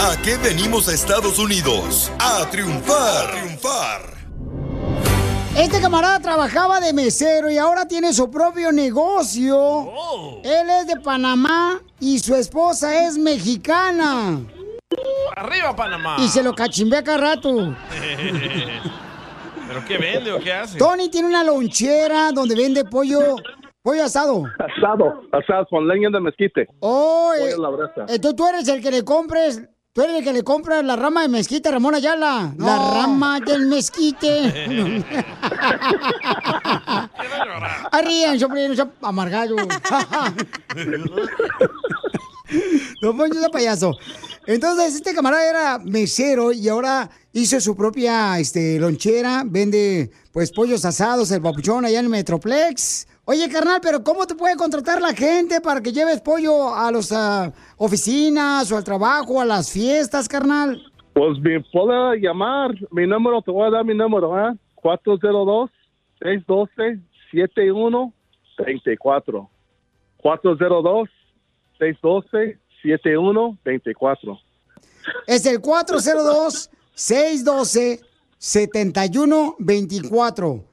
¿A qué venimos a Estados Unidos? A triunfar, triunfar. Este camarada trabajaba de mesero y ahora tiene su propio negocio. Él es de Panamá y su esposa es mexicana. ¡Arriba, Panamá! Y se lo cachimbea cada rato. ¿Pero qué vende o qué hace? Tony tiene una lonchera donde vende pollo, pollo asado. Asado, asado con leña de mezquite. Oh, Pollo eh, a la brasa. entonces tú eres el que le compres, tú eres el que le compras la rama de mezquite a Ramón Ayala. La rama del mezquite. Arrían, no sea amargado. No pongas ese payaso. Entonces, este camarada era mesero y ahora hizo su propia este, lonchera, vende pues pollos asados, el papuchón allá en el Metroplex. Oye, carnal, pero ¿cómo te puede contratar la gente para que lleves pollo a las oficinas o al trabajo, a las fiestas, carnal? Pues me puede llamar. Mi número, te voy a dar mi número, ¿ah? 402-612-7124. 402-612-7124. Es el 402-612-7124.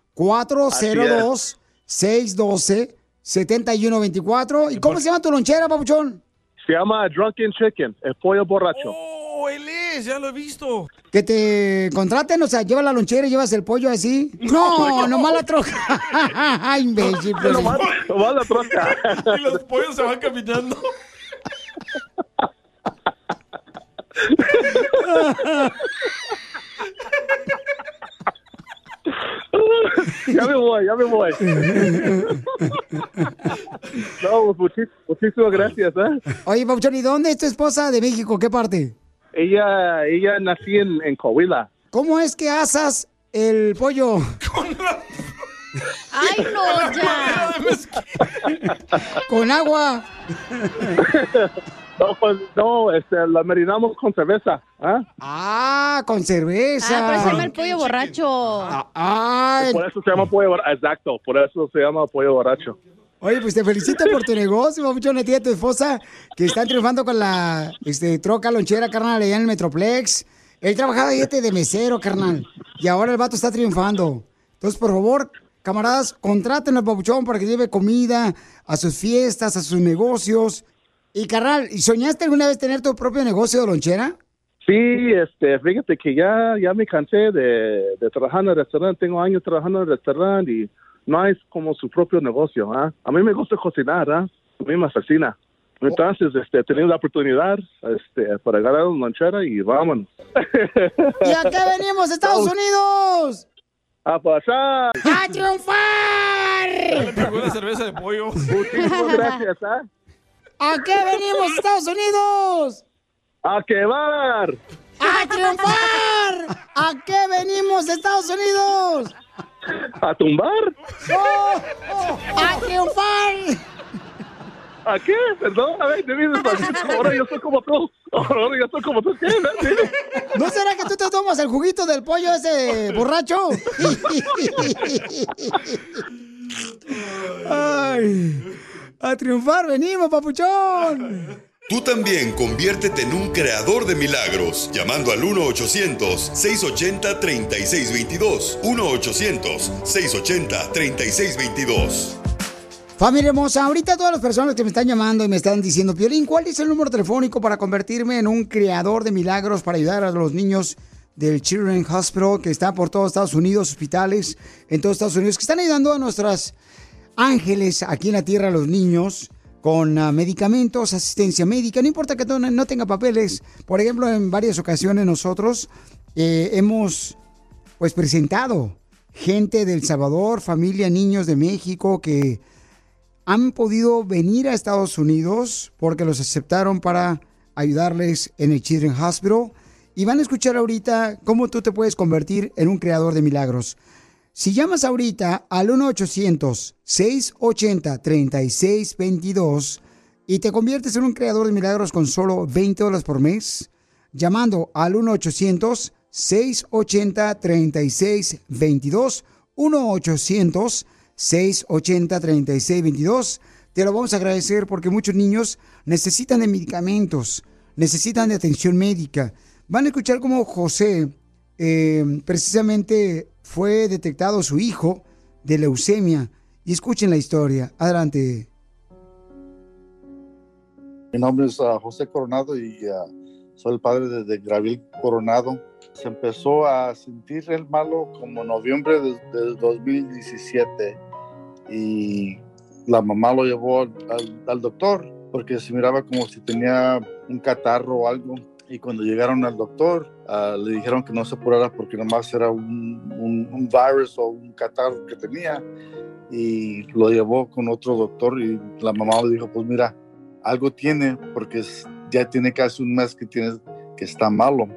402-612-7124. ¿Y cómo se llama tu lonchera, papuchón? Se llama Drunken Chicken, el pollo borracho. Oh, él es, ya lo he visto. Que te contraten, o sea, lleva la lonchera y llevas el pollo así. No, nomás la troca. Ay, imbécil. pues. Nomás, nomás la troca. y los pollos se van caminando. ya me voy, ya me voy. no, muchis- muchísimas gracias, ¿eh? Oye, papuchón, ¿y dónde es tu esposa de México? ¿Qué parte? Ella, ella nací en, en Coahuila. ¿Cómo es que asas el pollo? Ay, no, ya. Con agua. No, pues, no, este, la marinamos con cerveza, ¿ah? Ah, con cerveza. Ah, por eso se llama el pollo borracho. Ay. Por eso se llama pollo borracho, exacto, por eso se llama pollo borracho. Oye, pues te felicito por tu negocio, papuchón, a ti y a tu esposa, que están triunfando con la este, troca lonchera, carnal, allá en el Metroplex. Él trabajaba este de mesero, carnal, y ahora el vato está triunfando. Entonces, por favor, camaradas, contraten al papuchón para que lleve comida a sus fiestas, a sus negocios. Y, carnal, ¿y ¿soñaste alguna vez tener tu propio negocio de lonchera? Sí, este, fíjate que ya, ya me cansé de, de trabajar en el restaurante, tengo años trabajando en el restaurante y no es como su propio negocio, ¿ah? A mí me gusta cocinar, ¿ah? A mí me fascina. Entonces, este, tenido la oportunidad, este, para agarrar una lonchera y vámonos. ¿Y a qué venimos, Estados Unidos? ¡A pasar! ¡A triunfar! Le pegó la cerveza de pollo. Muchísimas gracias, ¿ah? ¿A qué venimos, Estados Unidos? ¡A quemar! ¡A triunfar! ¿A qué venimos, Estados Unidos? ¿A tumbar? ¡Oh! ¡Oh! ¡A triunfar! ¿A qué? Perdón, a ver, dime despacito. Ahora yo soy como tú. Ahora yo soy como tú. ¿Qué? ¿No será que tú te tomas el juguito del pollo ese borracho? Ay, a triunfar venimos, papuchón. Tú también conviértete en un creador de milagros llamando al 1-800-680-3622. 1-800-680-3622. Familia hermosa, ahorita todas las personas que me están llamando y me están diciendo, Piolín, ¿cuál es el número telefónico para convertirme en un creador de milagros para ayudar a los niños del Children's Hospital que está por todos Estados Unidos, hospitales en todos Estados Unidos, que están ayudando a nuestras ángeles aquí en la tierra, los niños, con ah, medicamentos, asistencia médica, no importa que no tenga papeles. Por ejemplo, en varias ocasiones nosotros eh, hemos pues presentado gente del Salvador, familia, niños de México que han podido venir a Estados Unidos porque los aceptaron para ayudarles en el Children's Hospital. Y van a escuchar ahorita cómo tú te puedes convertir en un creador de milagros. Si llamas ahorita al 1-800-680-3622 y te conviertes en un creador de milagros con solo 20 dólares por mes, llamando al 1-800-680-3622, 1-800-680-3622, te lo vamos a agradecer porque muchos niños necesitan de medicamentos, necesitan de atención médica. Van a escuchar cómo José eh, precisamente fue detectado su hijo de leucemia. Y escuchen la historia. Adelante. Mi nombre es ah, José Coronado y ah, soy el padre de, de Coronado. Se empezó a sentir el malo como noviembre de, de 2017 y la mamá lo llevó al doctor porque se miraba como si tenía un catarro o algo. Y cuando llegaron al doctor, ah, le dijeron que no se apurara porque nomás era un, un, un virus o un catarro que tenía. Y lo llevó con otro doctor y la mamá le dijo, pues mira, algo tiene porque ya tiene casi un mes que, tiene, que está malo.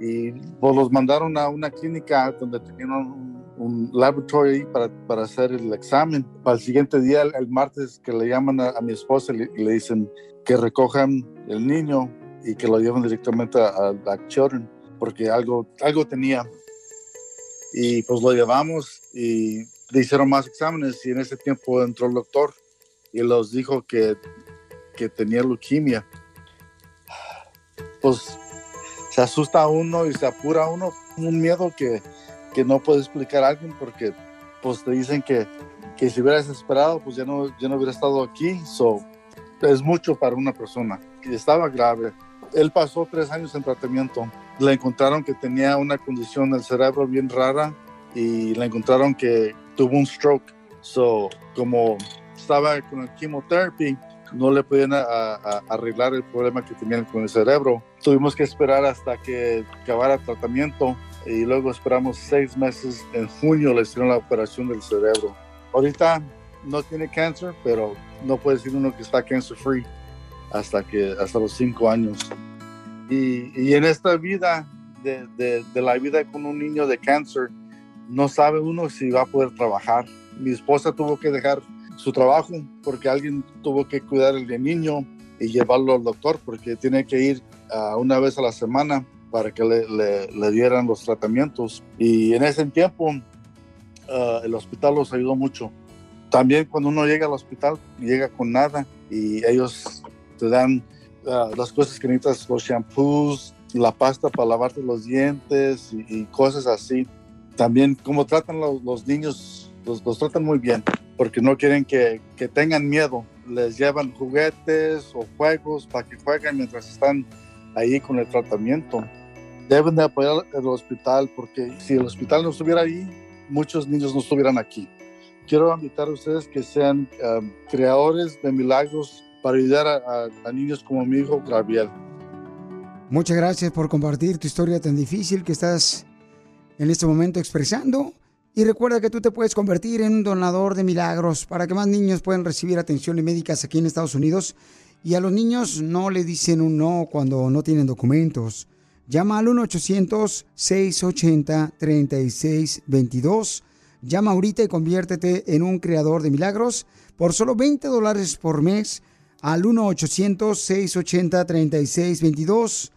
Y pues los mandaron a una clínica donde tenían un, un laboratorio ahí para, para hacer el examen. Para el siguiente día, el, el martes, que le llaman a, a mi esposa y le, le dicen que recojan el niño y que lo lleven directamente a, a Children porque algo, algo tenía. y pues lo llevamos y le hicieron más exámenes y en ese tiempo entró el doctor y los dijo que, que tenía leucemia. Pues se asusta uno y se apura uno, un miedo que, que no puede explicar a alguien porque pues te dicen que, que si hubieras esperado pues ya no, ya no hubiera estado aquí. So, es mucho para una persona que estaba grave. Él pasó tres años en tratamiento. Le encontraron que tenía una condición del cerebro bien rara y le encontraron que tuvo un stroke. So, como estaba con el chemotherapy, no le podían a- a- arreglar el problema que tenían con el cerebro. Tuvimos que esperar hasta que acabara el tratamiento y luego esperamos seis meses. En junio le hicieron la operación del cerebro. Ahorita no tiene cáncer, pero no puede decir uno que está cancer free hasta que hasta los cinco años. Y, y en esta vida de, de- de la vida con un niño de cáncer, no sabe uno si va a poder trabajar. Mi esposa tuvo que dejar su trabajo porque alguien tuvo que cuidar el niño y llevarlo al doctor porque tiene que ir ah, una vez a la semana para que le, le- le dieran los tratamientos. Y en ese tiempo ah, el hospital los ayudó mucho. También cuando uno llega al hospital, llega con nada y ellos te dan ah, las cosas que necesitas, los shampoos, la pasta para lavarte los dientes y, y cosas así. También como tratan los, los niños, los, los tratan muy bien porque no quieren que, que tengan miedo. Les llevan juguetes o juegos para que jueguen mientras están ahí con el tratamiento. Deben de apoyar el hospital porque si el hospital no estuviera ahí, muchos niños no estuvieran aquí. Quiero invitar a ustedes que sean um, creadores de milagros para ayudar a, niños como mi hijo Gabriel. Muchas gracias por compartir tu historia tan difícil que estás en este momento expresando. Y recuerda que tú te puedes convertir en un donador de milagros para que más niños puedan recibir atenciones médicas aquí en Estados Unidos. Y a los niños no le dicen un no cuando no tienen documentos. Llama al 1-800-680-3622. Llama ahorita y conviértete en un creador de milagros por solo 20 dólares por mes al 1-800-680-3622.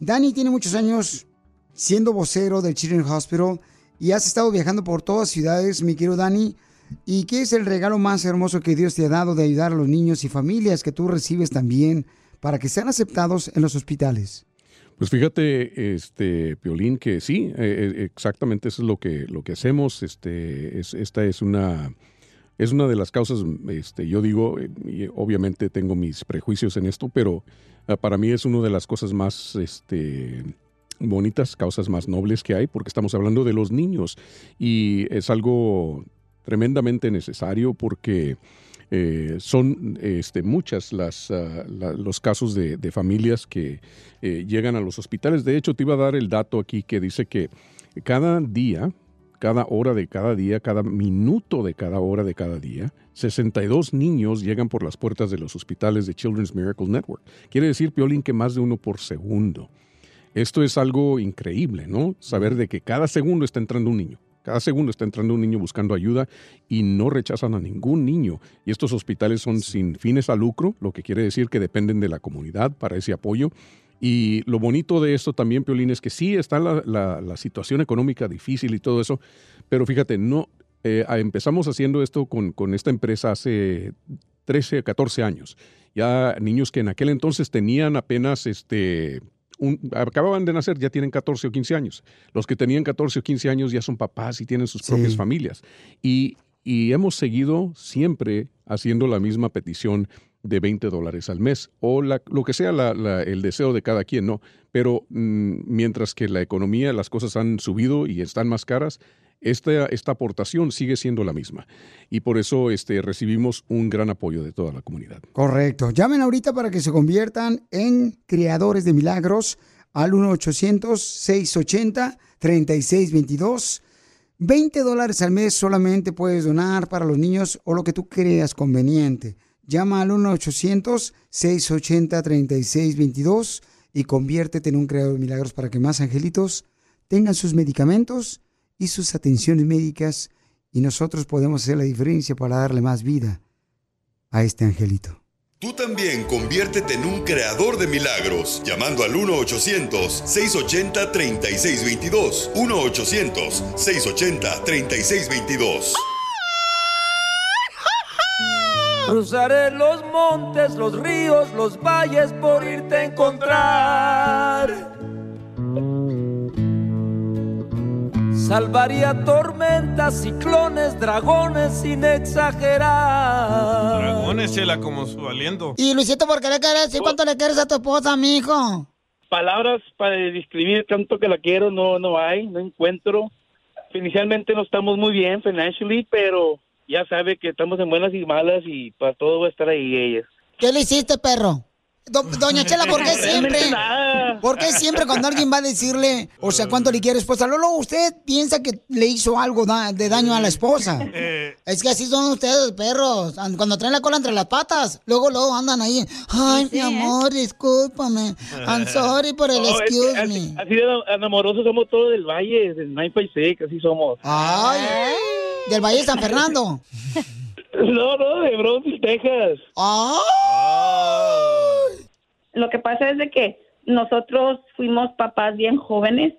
Dani tiene muchos años siendo vocero del Children's Hospital y has estado viajando por todas ciudades, mi querido Dani. ¿Y qué es el regalo más hermoso que Dios te ha dado de ayudar a los niños y familias que tú recibes también para que sean aceptados en los hospitales? Pues fíjate, este, Piolín, que sí, eh, eh, exactamente eso es lo que, lo que hacemos. Este, es, esta es una, es una de las causas, este, yo digo, eh, y obviamente tengo mis prejuicios en esto, pero ah, para mí es una de las cosas más, este, bonitas, causas más nobles que hay, porque estamos hablando de los niños y es algo tremendamente necesario porque eh, son este, muchas las, la- los casos de, de familias que eh, llegan a los hospitales. De hecho, te iba a dar el dato aquí que dice que cada día, cada hora de cada día, cada minuto de cada hora de cada día, 62 niños llegan por las puertas de los hospitales de Children's Miracle Network. Quiere decir, Piolín, que más de uno por segundo. Esto es algo increíble, ¿no? Saber de que cada segundo está entrando un niño. Cada segundo está entrando un niño buscando ayuda y no rechazan a ningún niño. Y estos hospitales son sin fines a lucro, lo que quiere decir que dependen de la comunidad para ese apoyo. Y lo bonito de esto también, Piolín, es que sí está la, la- la situación económica difícil y todo eso, pero fíjate, no eh, empezamos haciendo esto con, con esta empresa hace 13, 14 años. Ya niños que en aquel entonces tenían apenas este, un- acababan de nacer, ya tienen 14 o 15 años. Los que tenían 14 o 15 años ya son papás y tienen sus propias familias. Y, y hemos seguido siempre haciendo la misma petición de 20 dólares al mes o la- lo que sea el deseo de cada quien, ¿no? Pero mm, mientras que la economía, las cosas han subido y están más caras, esta, esta aportación sigue siendo la misma. Y por eso este, recibimos un gran apoyo de toda la comunidad. Correcto. Llamen ahorita para que se conviertan en creadores de milagros al 1-800-680-3622. 20 dólares al mes solamente puedes donar para los niños o lo que tú creas conveniente. Llama al 1-800-680-3622 y conviértete en un creador de milagros para que más angelitos tengan sus medicamentos y sus atenciones médicas y nosotros podemos hacer la diferencia para darle más vida a este angelito. Tú también conviértete en un creador de milagros llamando al 1-800-680-3622. 1-800-680-3622. Cruzaré los montes, los ríos, los valles por irte a encontrar. Salvaría tormentas, ciclones, dragones sin exagerar. Dragones, chela, como su aliento. Y Luisito, ¿por qué le quieres decir cuánto le quieres a tu esposa, mijo? palabras para describir tanto que la quiero no no hay, no encuentro. Inicialmente no estamos muy bien financially, pero ya sabe que estamos en buenas y malas y para todo va a estar ahí ella. ¿Qué le hiciste, perro? Do- Doña Chela, ¿por qué siempre? ¿Por qué siempre cuando alguien va a decirle, o sea, cuánto le quiere esposa? Lolo, usted piensa que le hizo algo da- de daño a la esposa. Es que así son ustedes, perros. An- Cuando traen la cola entre las patas, luego, luego andan ahí. Ay, mi amor, discúlpame. I'm sorry por el No, excuse así, me. así de enamorosos somos todos del Valle, del 956, así somos. Ay, del Valle de San Fernando. No, no, de Bronzeville, Texas. Lo que pasa es de que nosotros fuimos papás bien jóvenes.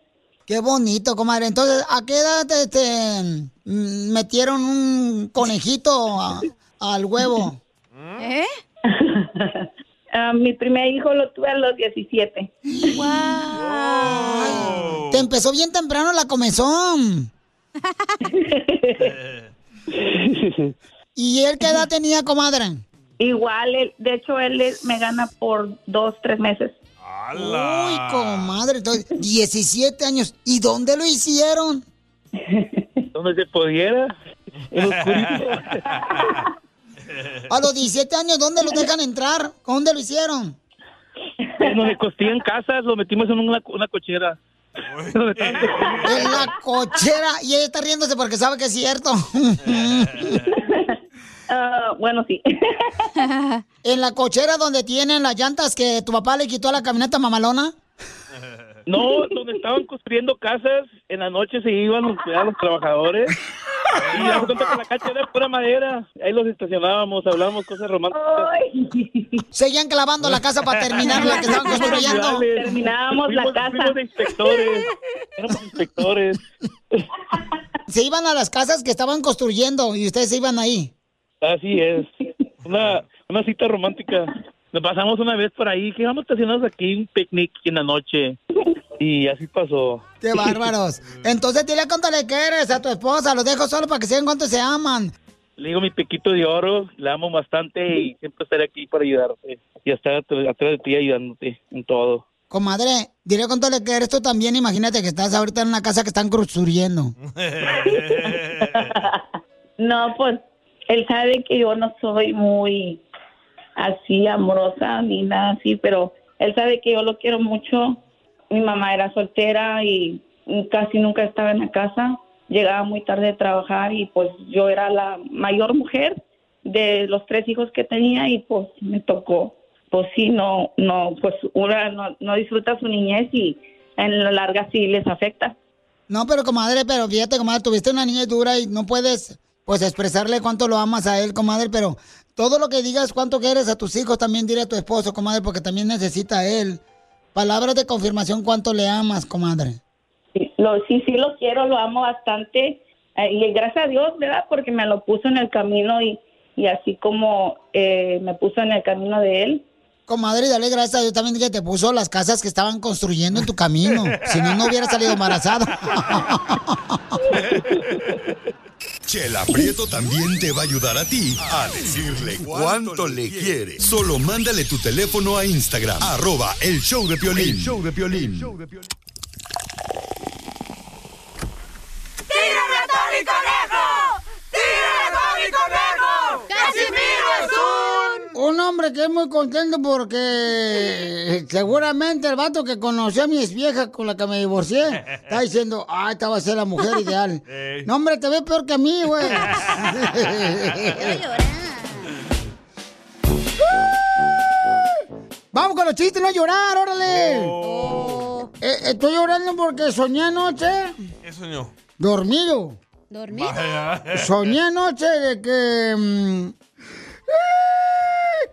Qué bonito, comadre. Entonces, ¿a qué edad este, mm, metieron un conejito a- al huevo? ¿Eh? mi primer hijo lo tuve a los 17. Te empezó bien temprano la comezón. ¿Y él qué edad tenía, comadre? Igual, él- de hecho, él me gana por dos, tres meses. Uy, comadre, entonces, 17 años. ¿Y dónde lo hicieron? Donde se pudiera. En. A los 17 años, ¿dónde lo dejan entrar? ¿Dónde lo hicieron? En donde costían casas, lo metimos en una, una cochera. En la cochera. Y ella está riéndose porque sabe que es cierto. Ah, bueno, sí. en la cochera donde tienen las llantas que tu papá le quitó a la camioneta mamalona. No, donde estaban construyendo casas, en la noche se iban a los trabajadores. Y ya se cuenta que la cancha era pura madera. Ahí los estacionábamos, hablábamos cosas románticas. Seguían clavando la casa para terminar la que estaban construyendo. Terminábamos la casa. fuimos de inspectores. Éramos inspectores. Se iban a las casas que estaban construyendo y ustedes se iban ahí. Así es. Una, una cita romántica. Nos pasamos una vez por ahí, que vamos estacionados aquí, un picnic en la noche. Y así pasó. ¡Qué bárbaros! Entonces dile cuánto le quieres a tu esposa. Los dejo solo para que sepan cuánto se aman. Le digo mi pequito de oro, la amo bastante y siempre estaré aquí para ayudarte. Y estar at- atrás de ti ayudándote en todo. Comadre, dile cuánto le quieres tú también. Imagínate que estás ahorita en una casa que están construyendo. No, pues él sabe que yo no soy muy así amorosa ni nada así, pero él sabe que yo lo quiero mucho. Mi mamá era soltera y casi nunca estaba en la casa. Llegaba muy tarde de trabajar y pues yo era la mayor mujer de los tres hijos que tenía y pues me tocó. Pues sí, no, no, pues una no, no disfruta su niñez y en la larga sí les afecta. No, pero comadre, pero fíjate, comadre, tuviste una niña dura y no puedes, pues, expresarle cuánto lo amas a él, comadre, pero todo lo que digas cuánto quieres a tus hijos, también dile a tu esposo, comadre, porque también necesita a él. Palabras de confirmación cuánto le amas, comadre. Lo, sí, sí lo quiero, lo amo bastante. eh, y gracias a Dios, ¿verdad? Porque me lo puso en el camino y, y así como eh, me puso en el camino de él. Comadre, dale gracias a Dios también que te puso las casas que estaban construyendo en tu camino. Si no, no hubiera salido embarazado. Chela Prieto también te va a ayudar a ti a decirle cuánto le quiere. Solo mándale tu teléfono a Instagram, arroba el show de Piolín. El show de Piolín. ¡Tírame a Tony Conejo! ¡Tírame a Tony Conejo! ¡Casimiro es un... Hombre que es muy contento porque seguramente el vato que conoció a mi ex vieja con la que me divorcié está diciendo, ah, esta va a ser la mujer ideal. No, hombre, te ve peor que a mí, güey. Vamos con los chistes, no a llorar, órale. Eh, estoy llorando porque soñé anoche ¿Qué soñó? dormido. ¿Dormido? Vaya. Soñé anoche de que... mm,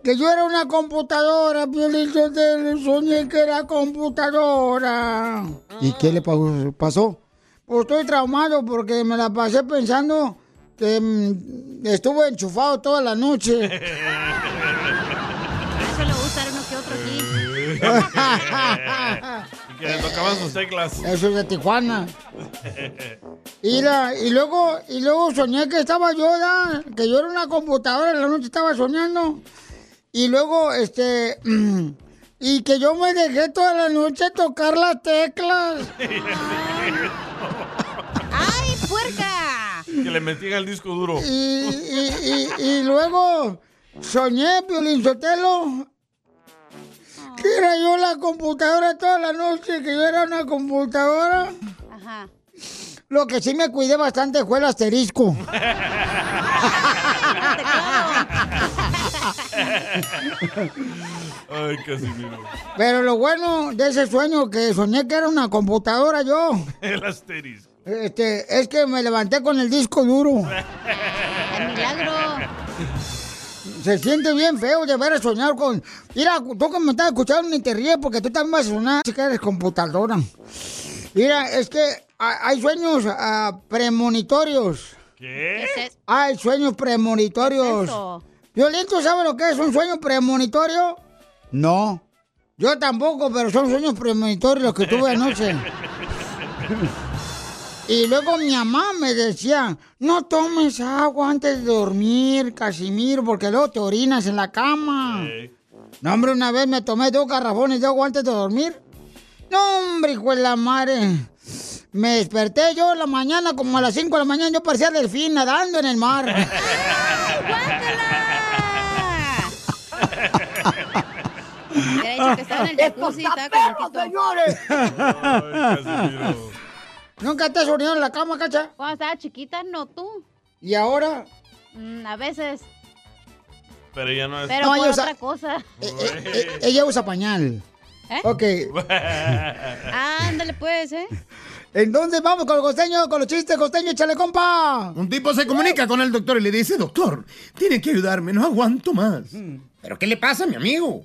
que yo era una computadora, Piolín Sotelo, soñé que era computadora. ¿Y qué le pa- pasó? Pues estoy traumado porque me la pasé pensando que mm, estuve enchufado toda la noche. Eso le gusta uno que otro aquí. Que le tocaban sus teclas. Eso es de Tijuana. Y, la- y luego y luego soñé que estaba yo, ¿da? que yo era una computadora, en la noche estaba soñando. Y luego, este, y que yo me dejé toda la noche tocar las teclas. ¡Ay, puerca! Que le metían el disco duro. Y, y- y- y luego soñé, Piolín Sotelo, que era yo la computadora toda la noche, que yo era una computadora. Ajá. Lo que sí me cuidé bastante fue el asterisco. Ay, Casimiro. Pero lo bueno de ese sueño que soñé que era una computadora yo, El asterisco. este, es que me levanté con el disco duro. ¡El milagro! Se siente bien feo de ver soñar con. Mira, tú que me estás escuchando ni te ríes porque tú también vas a soñar si que eres computadora. Mira, es que ha- hay sueños ah, premonitorios. ¿Qué? Hay sueños premonitorios. eso? Violento, ¿sabe lo que es un sueño premonitorio? No. Yo tampoco, pero son sueños premonitorios los que tuve anoche. Y luego mi mamá me decía, no tomes agua antes de dormir, Casimiro, porque luego te orinas en la cama. No, hombre, una vez me tomé dos garrafones de agua antes de dormir. No, hombre, hijo de la madre. Me desperté yo en la mañana, como a las 5 de la mañana, yo parecía delfín nadando en el mar. Dicho que estaba en el jacuzzi estaba calentito. ¿Nunca te has orinado en la cama, cacha? Cuando estaba chiquita, no tú. ¿Y ahora? Mm, a veces. Pero ya no es. Pero No, por otra cosa. Eh, ella usa pañal. ¿Eh? Ok. Ándale, pues, ¿eh? Entonces vamos con el costeño, con los chistes, costeño, échale compa. Un tipo se comunica con el doctor y le dice, doctor, tiene que ayudarme, no aguanto más. ¿Pero qué le pasa, mi amigo?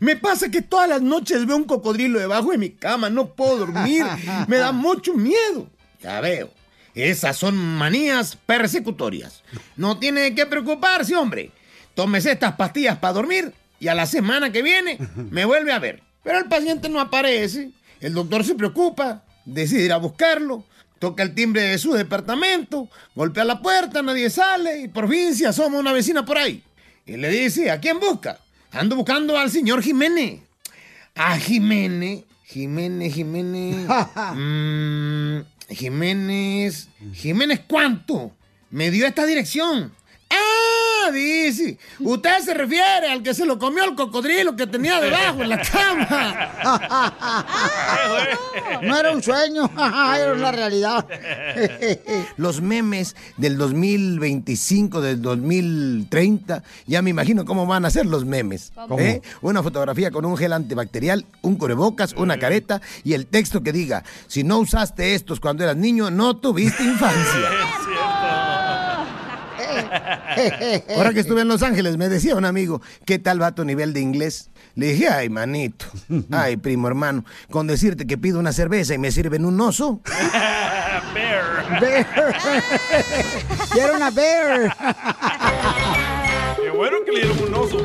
Me pasa que todas las noches veo un cocodrilo debajo de mi cama, no puedo dormir, me da mucho miedo. Ya veo, esas son manías persecutorias. No tiene que preocuparse, hombre. Tómese estas pastillas para dormir y a la semana que viene me vuelve a ver. Pero el paciente no aparece, el doctor se preocupa, decide ir a buscarlo, toca el timbre de su departamento, golpea la puerta, nadie sale y por fin asoma una vecina por ahí. Y le dice, ¿a quién busca? Ando buscando al señor Jiménez. A Jiménez, Jiménez, Jiménez. mm, Jiménez, Jiménez, ¿cuánto? Me dio esta dirección. Dice. Usted se refiere al que se lo comió el cocodrilo que tenía debajo en la cama. No era un sueño, era una realidad. Los memes del 2025, del 2030, ya me imagino cómo van a ser los memes. ¿Cómo? ¿eh? Una fotografía con un gel antibacterial, un cubrebocas, una careta y el texto que diga, si no usaste estos cuando eras niño, no tuviste infancia. Ahora que estuve en Los Ángeles, me decía un amigo, ¿qué tal va tu nivel de inglés? Le dije, ay, manito, ay, primo hermano, con decirte que pido una cerveza y me sirven un oso. Bear. y era una bear. Qué bueno que le dieron un oso.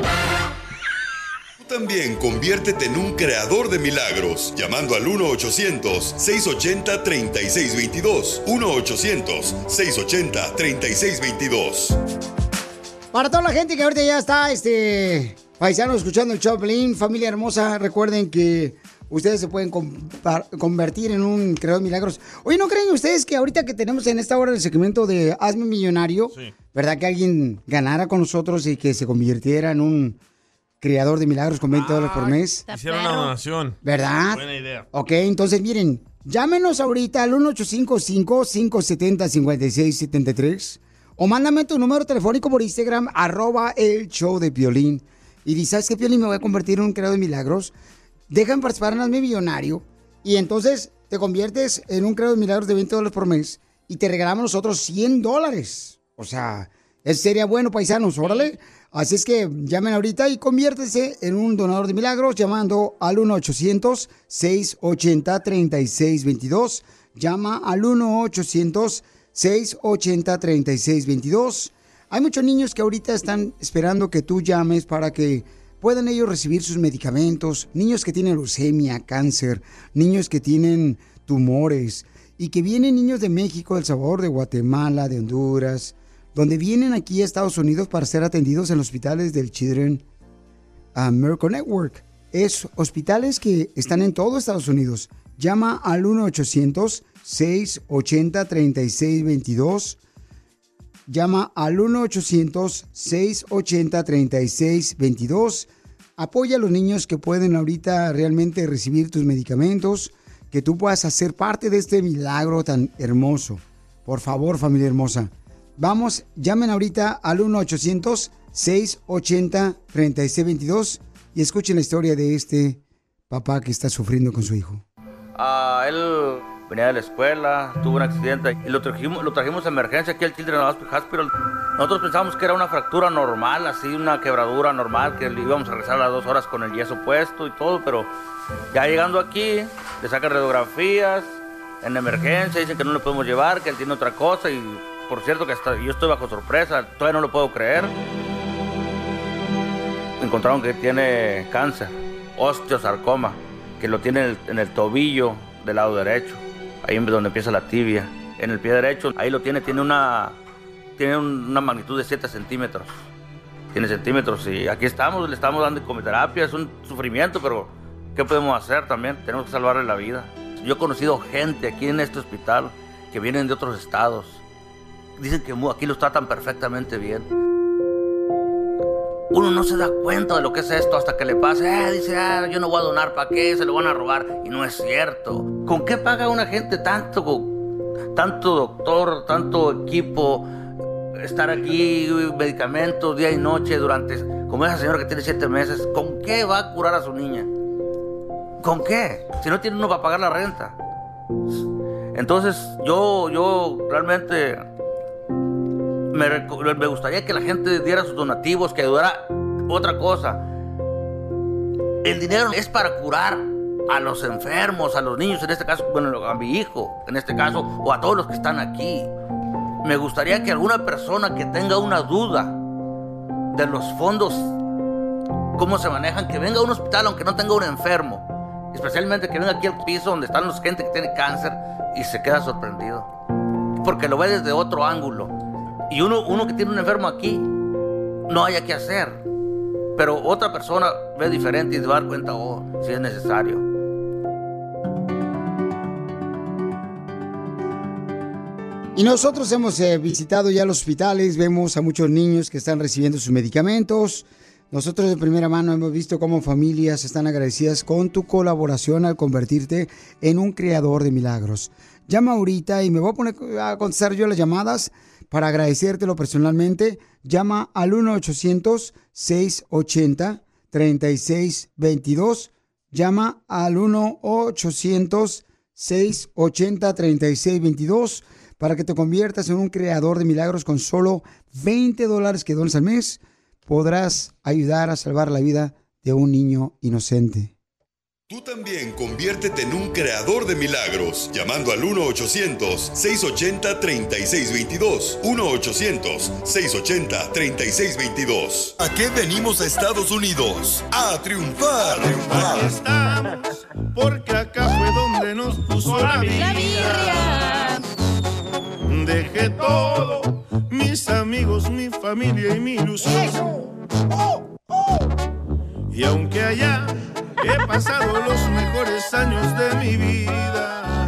También conviértete en un creador de milagros llamando al 1-800-680-3622. 1-800-680-3622. Para toda la gente que ahorita ya está, este, paisanos escuchando el Choplin, familia hermosa, recuerden que ustedes se pueden convertir en un creador de milagros. Oye, ¿no creen ustedes que ahorita que tenemos en esta hora el segmento de Hazme Millonario, verdad que alguien ganara con nosotros y que se convirtiera en un creador de milagros con 20 dólares por mes? Hicieron una donación. ¿Verdad? Buena idea. Ok, entonces miren, llámenos ahorita al 1855-570-5673 o mándame tu número telefónico por Instagram, arroba el show de Piolín. Y dices, ¿sabes qué, Piolín? Me voy a convertir en un creador de milagros. Dejan participar en Hazme Millonario y entonces te conviertes en un creador de milagros de 20 dólares por mes y te regalamos nosotros 100 dólares. O sea, Eso sería bueno, paisanos, órale. Así es que llamen ahorita y conviértese en un donador de milagros llamando al 1-800-680-3622. Llama al 1-800-680-3622. Hay muchos niños que ahorita están esperando que tú llames para que puedan ellos recibir sus medicamentos. Niños que tienen leucemia, cáncer, niños que tienen tumores y que vienen niños de México, El Salvador, de Guatemala, de Honduras, donde vienen aquí a Estados Unidos para ser atendidos en hospitales del Children Miracle Network. Es hospitales que están en todo Estados Unidos. Llama al 1-800-680-3622. Llama al 1-800-680-3622. Apoya a los niños que pueden ahorita realmente recibir tus medicamentos, que tú puedas hacer parte de este milagro tan hermoso. Por favor, familia hermosa. Vamos, llamen ahorita al 1-800-680-3622 y escuchen la historia de este papá que está sufriendo con su hijo. Ah, él venía de la escuela, tuvo un accidente y lo trajimos, lo trajimos de emergencia aquí al Children's Hospital. Nosotros pensábamos que era una fractura normal, así una quebradura normal, que íbamos a a las dos horas con el yeso puesto y todo, pero ya llegando aquí, le sacan radiografías en emergencia, dicen que no le podemos llevar, que él tiene otra cosa y por cierto que hasta yo estoy bajo sorpresa, todavía no lo puedo creer. Encontraron que tiene cáncer, osteosarcoma, que lo tiene en el, tobillo del lado derecho, ahí donde empieza la tibia. En el pie derecho, ahí lo tiene, tiene una, tiene una magnitud de 7 centímetros. Tiene centímetros y aquí estamos, le estamos dando quimioterapia, es un sufrimiento, pero ¿qué podemos hacer también? Tenemos que salvarle la vida. Yo he conocido gente aquí en este hospital que vienen de otros estados. Dicen que aquí los tratan perfectamente bien. Uno no se da cuenta de lo que es esto hasta que le pase. Eh, dice, ah, yo no voy a donar, ¿para qué? Se lo van a robar. Y no es cierto. ¿Con qué paga una gente tanto, tanto doctor, tanto equipo, estar aquí, medicamentos día y noche durante, como esa señora que tiene siete meses? ¿Con qué va a curar a su niña? ¿Con qué? Si no tiene uno para pagar la renta. Entonces, yo, yo realmente me, gustaría que la gente diera sus donativos, que ayudara otra cosa. El dinero es para curar a los enfermos, a los niños, en este caso, bueno, a mi hijo, en este caso, o a todos los que están aquí. Me gustaría que alguna persona que tenga una duda de los fondos, cómo se manejan, que venga a un hospital aunque no tenga un enfermo. Especialmente que venga aquí al piso donde están los gente que tiene cáncer y se queda sorprendido. Porque lo ve desde otro ángulo. Y uno, uno que tiene un enfermo aquí, no haya que hacer. Pero otra persona ve diferente y se va a dar cuenta, oh, si es necesario. Y nosotros hemos eh, visitado ya los hospitales, vemos a muchos niños que están recibiendo sus medicamentos. Nosotros de primera mano hemos visto cómo familias están agradecidas con tu colaboración al convertirte en un creador de milagros. Llama ahorita y me voy a poner a contestar yo las llamadas para agradecértelo personalmente. Llama al 1-800-680-3622. Llama al 1-800-680-3622 para que te conviertas en un creador de milagros con solo 20 dólares que dones al mes. Podrás ayudar a salvar la vida de un niño inocente. Tú también conviértete en un creador de milagros llamando al 1-800-680-3622. 1-800-680-3622. ¿A qué venimos a Estados Unidos? A triunfar. Estamos, porque acá fue donde nos puso la vida. Dejé todo, mis amigos, mi familia y mi ilusión. Y aunque allá he pasado los mejores años de mi vida.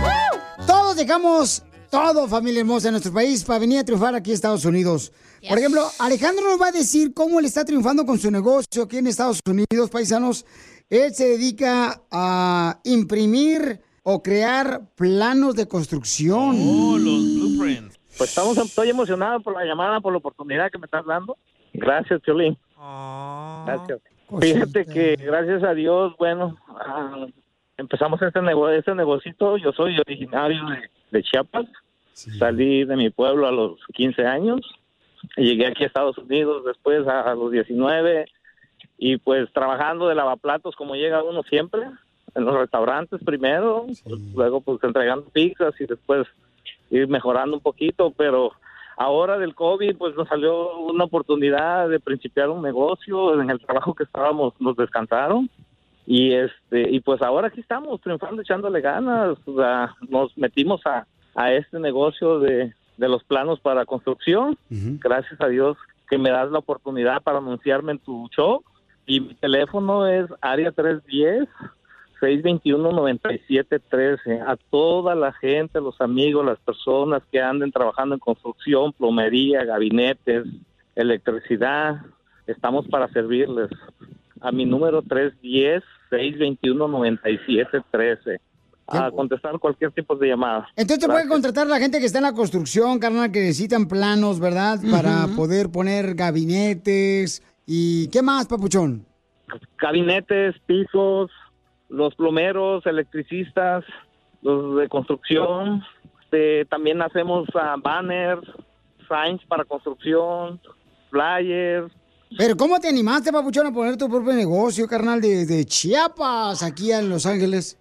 Todos dejamos todo, familia hermosa, en nuestro país para venir a triunfar aquí a Estados Unidos. Por ejemplo, Alejandro nos va a decir cómo él está triunfando con su negocio aquí en Estados Unidos, paisanos. Él se dedica a imprimir o crear planos de construcción. Oh, los blueprints. Pues estamos, estoy emocionado por la llamada, por la oportunidad que me estás dando. Gracias, Piolín. Gracias. Fíjate que gracias a Dios, bueno, ah, empezamos este, nego este negocito. Yo soy originario de, de Chiapas. Salí de mi pueblo a los 15 años. Llegué aquí a Estados Unidos después a, a los 19 y pues trabajando de lavaplatos como llega uno siempre, en los restaurantes primero, pues, luego pues entregando pizzas y después ir mejorando un poquito, pero ahora del COVID pues nos salió una oportunidad de principiar un negocio, en el trabajo que estábamos nos descansaron y este y pues ahora aquí estamos triunfando echándole ganas o sea, nos metimos a, a este negocio de, de los planos para construcción. Gracias a Dios que me das la oportunidad para anunciarme en tu show. Y mi teléfono es área 310 621-9713. A toda la gente, los amigos, las personas que anden trabajando en construcción, plomería, gabinetes, electricidad, estamos para servirles. A mi número 310-621-9713. A contestar cualquier tipo de llamada. Entonces te puede contratar la gente que está en la construcción, carnal, que necesitan planos, ¿verdad? Para poder poner gabinetes. ¿Y qué más, papuchón? Gabinetes, pisos, los plomeros, electricistas, los de construcción. Este, también hacemos ah, banners, signs para construcción, flyers. Pero ¿cómo te animaste, papuchón, a poner tu propio negocio, carnal, de, de Chiapas, aquí en Los Ángeles?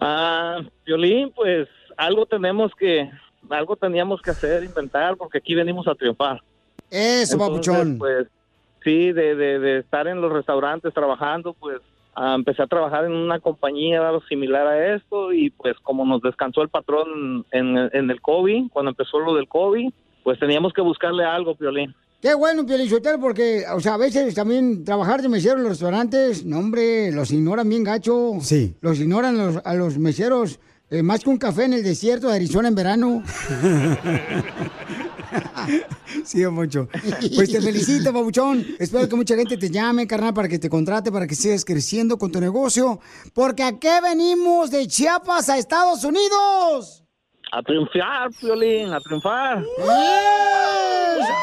Ah, Violín, pues algo tenemos que, algo teníamos que hacer, inventar, porque aquí venimos a triunfar. Eso, Entonces, papuchón. Pues sí, de, de, de estar en los restaurantes trabajando, pues ah, empecé a trabajar en una compañía algo similar a esto y pues como nos descansó el patrón en, en el COVID, cuando empezó lo del COVID, pues teníamos que buscarle algo, Violín. Qué bueno, Pielichotel, porque, o sea, a veces también trabajar de mesero en los restaurantes, no, hombre, los ignoran bien gacho. Sí. Los ignoran los- a los meseros eh, más que un café en el desierto de Arizona en verano. Sí, Poncho. Pues te felicito, Pabuchón. Espero que mucha gente te llame, carnal, para que te contrate, para que sigas creciendo con tu negocio. Porque ¿a qué venimos de Chiapas a Estados Unidos? A triunfar, Violín, a triunfar.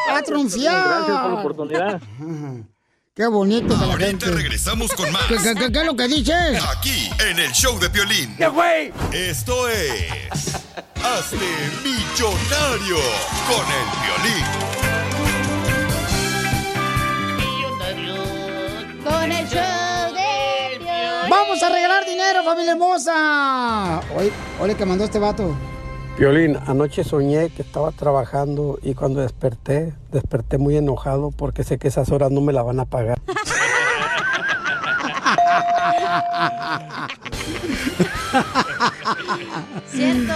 ¡A triunfar! Gracias por la oportunidad. Qué bonito que la Ahorita gente. regresamos con más. ¿Qué, qué, qué- qué es lo que dices? Aquí, en el show de Piolín. ¿Qué güey? Esto es... Hazte millonario con el Piolín. Con el show de Piolín. ¡Vamos a regalar dinero, familia hermosa! Oye, oye, que mandó este vato. Violín, anoche soñé que estaba trabajando y cuando desperté, desperté muy enojado porque sé que esas horas no me la van a pagar. Cierto.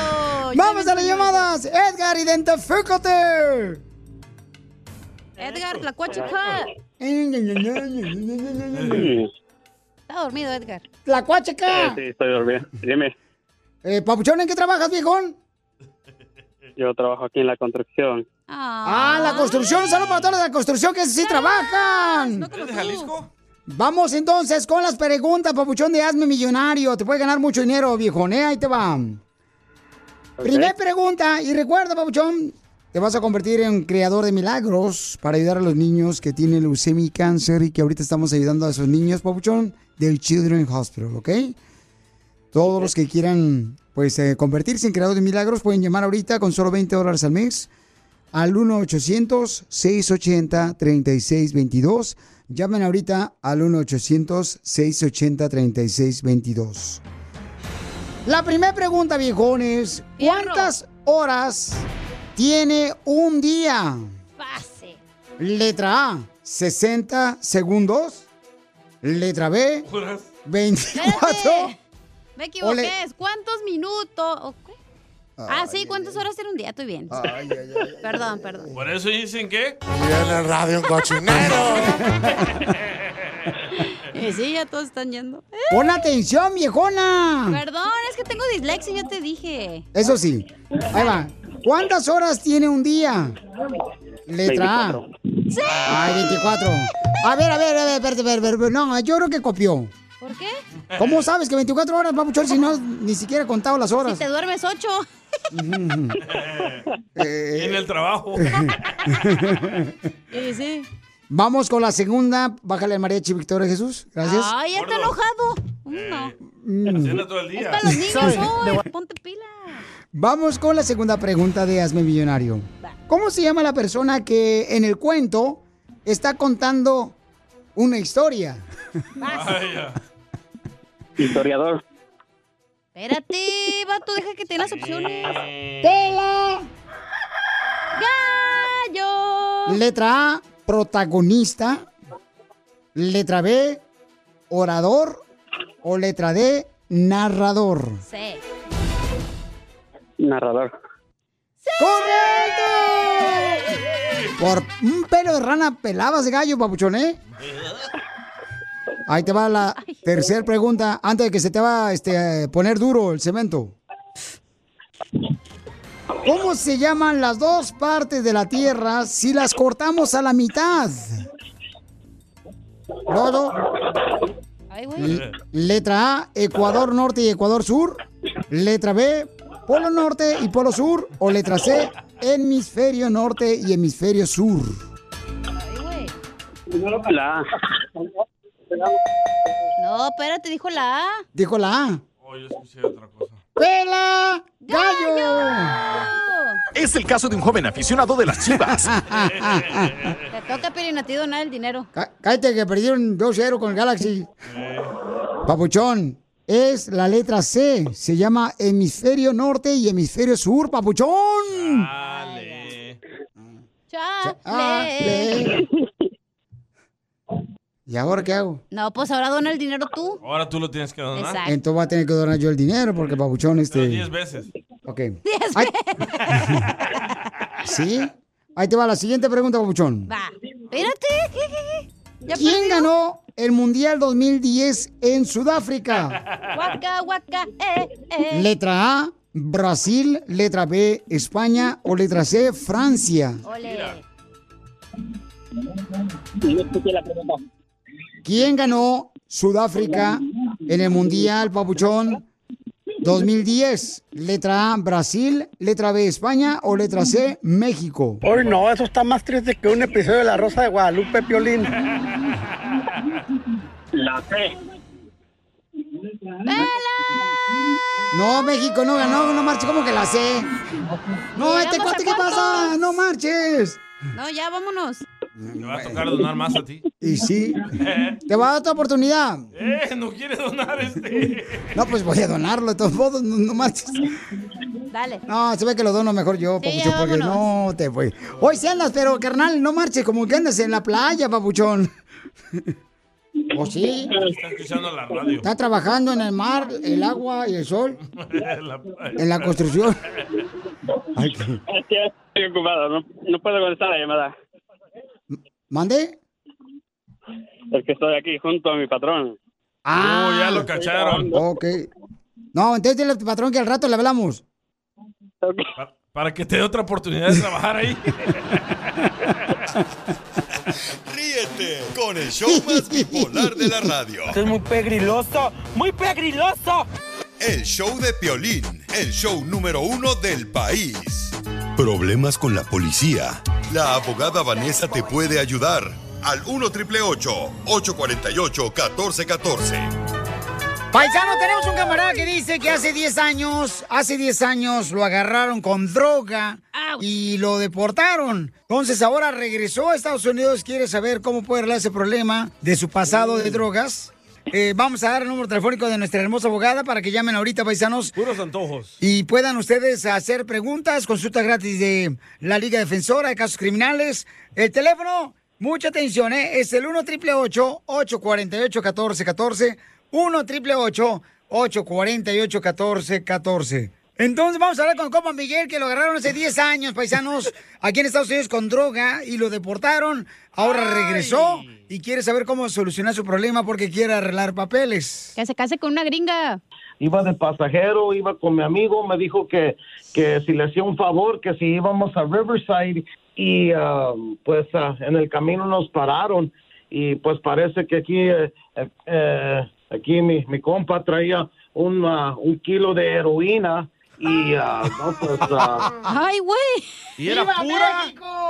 ¡Vamos a las llamadas! Edgar, identifícate. Edgar, la cuachica. Está dormido, Edgar. La cuachica. Sí, estoy dormido. Dime, Eh, Papuchón, ¿en qué trabajas, viejón? yo trabajo aquí en la construcción. Ah, la construcción. Saludos para todos los de la construcción que sí trabajan. ¿Eres de Jalisco? Vamos entonces con las preguntas, Papuchón, de Hazme Millonario. Te puede ganar mucho dinero, viejón. ¿eh? Ahí te va. Primer pregunta. Y recuerda, Papuchón, te vas a convertir en creador de milagros para ayudar a los niños que tienen leucemia y cáncer y que ahorita estamos ayudando a esos niños, Papuchón, del Children's Hospital, ¿ok? Todos los que quieran, pues, eh, convertirse en creador de milagros pueden llamar ahorita con solo 20 dólares al mes al 1-800-680-3622. Llamen ahorita al 1-800-680-3622. La primera pregunta, viejones. ¿Cuántas horas tiene un día? Pase. Letra A, 60 segundos. Letra B, 24. Espérate. Me equivoqué. Ole. ¿Cuántos minutos? ¿O qué? Ah, sí, ¿cuántas horas tiene un día? Estoy bien. Perdón, perdón. Por eso dicen que... en el radio un cochinero. Y sí, ya todos están yendo. Pon atención, viejona. Perdón, es que tengo dislexia, ya te dije. Eso sí. Ahí va. ¿Cuántas horas tiene un día? Letra A. 24. Sí. Ay, 24. A ver, a ver, a ver, espérate, espérate, espérate. No, yo creo que copió. ¿Por qué? ¿Cómo sabes que 24 horas, papuchón, si no ni siquiera he contado las horas? Si te duermes ocho. en el trabajo. Sí, sí. Vamos con la segunda. Bájale al mariachi, Victoria Jesús. Gracias. Ay, ya está enojado. No. Mm. Cena todo el día. Es para los niños hoy. Ponte pila. Vamos con la segunda pregunta de Hazme Millonario. ¿Cómo se llama la persona que en el cuento está contando una historia? Historiador. Espérate, vato, deja que te las opciones. ¡Tela! ¡Gallo! Letra A, protagonista. Letra B, orador. O letra D, narrador. Sí. Narrador. ¡Correcto! Por un pelo de rana pelabas gallo, papuchón, ¿eh? Ahí te va la tercera pregunta, antes de que se te va a este, poner duro el cemento. ¿Cómo se llaman las dos partes de la Tierra si las cortamos a la mitad? Lodo. Letra A, Ecuador Norte y Ecuador Sur. Letra B, Polo Norte y Polo Sur. O letra C, Hemisferio Norte y Hemisferio Sur. La. No, espérate, dijo la A. Dijo la A. Oh, yo escuché otra cosa. ¡Pela! ¡Gallo! Es el caso de un joven aficionado de las chivas. Te toca, Piolín, a ti donar el dinero. Cá- Cállate que perdieron 2-0 con el Galaxy. Papuchón, es la letra C. Se llama hemisferio norte y hemisferio sur, papuchón. Chale. ¿Y ahora qué hago? No, pues ahora dona el dinero tú. Ahora tú lo tienes que donar. Exacto. Entonces voy a tener que donar yo el dinero porque papuchón Pero este... 10 veces. Ok. Diez Ay. ¿Sí? Ahí te va la siguiente pregunta, papuchón. Va. Espérate. ¿qué, qué, qué? ¿Ya ¿Quién perdió? ganó el Mundial 2010 en Sudáfrica? Guaca, guaca, eh, eh. Letra A, Brasil. Letra B, España. O letra C, Francia. Ole. No escuché la pregunta. ¿Quién ganó Sudáfrica en el Mundial, papuchón? 2010. Letra A, Brasil. Letra B, España. O letra C, México. Hoy no, eso está más triste que un episodio de La Rosa de Guadalupe, Piolín. La C. No, México no ganó, no marches, como que la sé. No, este a ¿qué pasa? No marches. No, ya vámonos. Me va a tocar donar más a ti. Y sí, te va a dar otra oportunidad. Eh, no quiere donar este. No, pues voy a donarlo de todos modos, no, no marches. Dale. No, se ve que lo dono mejor yo, Sí, papuchón, porque no te fue. Hoy sí andas, pero carnal, no marches, como que andas en la playa, papuchón. ¿O sí? Está escuchando la radio. Está trabajando en el mar, el agua y el sol, La- en la construcción. Ay, qué- Estoy ocupado, no, no puedo contestar la llamada. ¿Mande? Es que estoy aquí junto a mi patrón. Ah, Oh, ya lo cacharon. Ok. No, entonces dile a tu patrón que al rato le hablamos. Pa- Para que te dé otra oportunidad de trabajar ahí. Ríete con el show más bipolar de la radio. es muy pegriloso, muy pegriloso. El show de Piolín, el show número uno del país. Problemas con la policía. La abogada Vanessa te puede ayudar. Al 1 848 1414 Paisano, tenemos un camarada que dice que hace 10 años, hace 10 años lo agarraron con droga y lo deportaron. Entonces ahora regresó a Estados Unidos, quiere saber cómo puede arreglar ese problema de su pasado de drogas. Eh, vamos a dar el número telefónico de nuestra hermosa abogada para que llamen ahorita, paisanos. Puros antojos. Y puedan ustedes hacer preguntas, consulta gratis de la Liga Defensora de Casos Criminales. El teléfono, mucha atención, ¿eh? es el 1 888 848 1414 1 888 848 1414 Entonces vamos a hablar con Copa Miguel, que lo agarraron hace 10 años, paisanos, aquí en Estados Unidos con droga y lo deportaron. Ahora regresó y quiere saber cómo solucionar su problema porque quiere arreglar papeles. Que se case con una gringa. Iba de pasajero, iba con mi amigo, me dijo que, que si le hacía un favor, que si íbamos a Riverside y ah, pues ah, en el camino nos pararon y pues parece que aquí, eh, eh, eh, aquí mi, mi compa traía un, ah, un kilo de heroína y ah, no, pues... ah, Ay, güey. ¿Y era pura?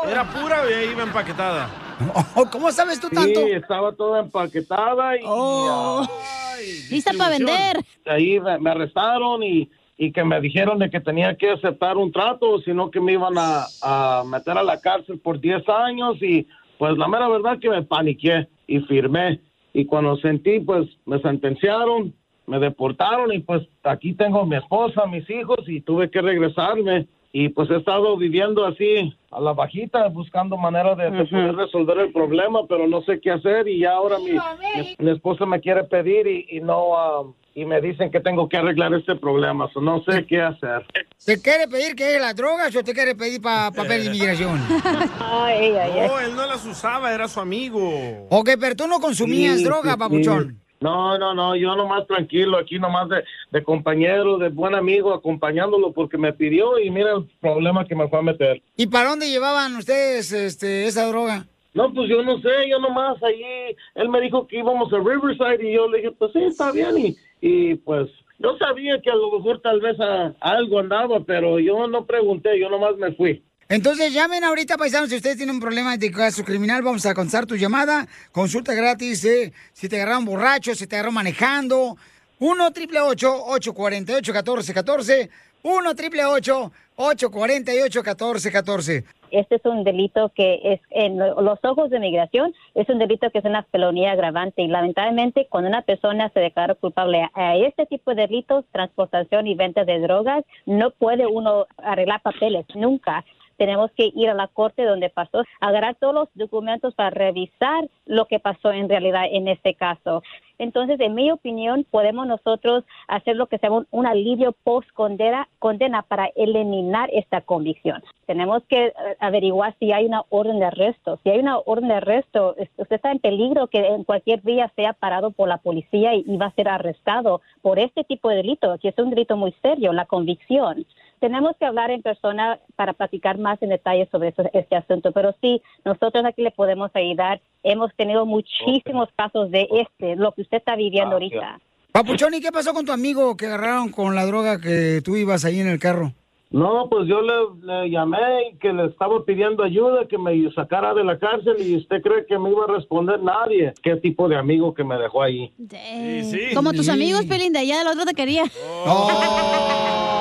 ¿Era pura o ya iba empaquetada? ¿Cómo sabes tú Sí, estaba toda empaquetada y... Oh. ah, Lista para vender. ahí me, me arrestaron y, y que me dijeron de que tenía que aceptar un trato, sino que me iban a, a meter a la cárcel por 10 años y pues la mera verdad que me paniqué y firmé. Y cuando sentí, pues me sentenciaron, me deportaron y pues aquí tengo a mi esposa, mis hijos y tuve que regresarme. Y pues he estado viviendo así a la bajita, buscando manera de, de poder resolver el problema, pero no sé qué hacer y ya ahora mi, mi, mi esposa me quiere pedir y, y no... ah, y me dicen que tengo que arreglar este problema, so no sé qué hacer. ¿Te quiere pedir que las drogas o te quiere pedir para papel de inmigración? No, él no las usaba, era su amigo. Ok, pero tú no consumías Sí, droga, sí, papuchón. sí. No, no, no, yo nomás tranquilo, aquí nomás de, de compañero, de buen amigo, acompañándolo porque me pidió y mira el problema que me fue a meter. ¿Y para dónde llevaban ustedes este, esa droga? No, pues yo no sé, yo nomás allí, él me dijo que íbamos a Riverside y yo le dije, pues sí, está bien y, y pues yo sabía que a lo mejor tal vez a- algo andaba, pero yo no pregunté, yo nomás me fui. Entonces llamen ahorita, paisanos, si ustedes tienen un problema de caso criminal, vamos a contestar tu llamada. Consulta gratis, eh, si te agarraron borracho, si te agarraron manejando. 1 888 848 1414 1 888 848 1414 Este es un delito que es en lo- los ojos de migración, es un delito que es una felonía agravante y lamentablemente cuando una persona se declara culpable a este tipo de delitos, transportación y venta de drogas, no puede uno arreglar papeles, nunca. Tenemos que ir a la corte donde pasó, agarrar todos los documentos para revisar lo que pasó en realidad en este caso. Entonces, en mi opinión, podemos nosotros hacer lo que se llama un, alivio post condena, condena para eliminar esta convicción. Tenemos que eh, averiguar si hay una orden de arresto. Si hay una orden de arresto, es- usted está en peligro que en cualquier día sea parado por la policía y, y va a ser arrestado por este tipo de delito, que es un delito muy serio, la convicción. Tenemos que hablar en persona para platicar más en detalle sobre eso- este asunto, pero sí, nosotros aquí le podemos ayudar. Hemos tenido muchísimos casos de este, lo que usted está viviendo ahorita. Papuchón, ¿y qué pasó con tu amigo que agarraron con la droga que tú ibas ahí en el carro? No, pues yo le, le llamé y que le estaba pidiendo ayuda, que me sacara de la cárcel y usted cree que me iba a responder nadie. ¿Qué tipo de amigo que me dejó ahí? Como tus amigos, Pelín, de allá del otro te quería.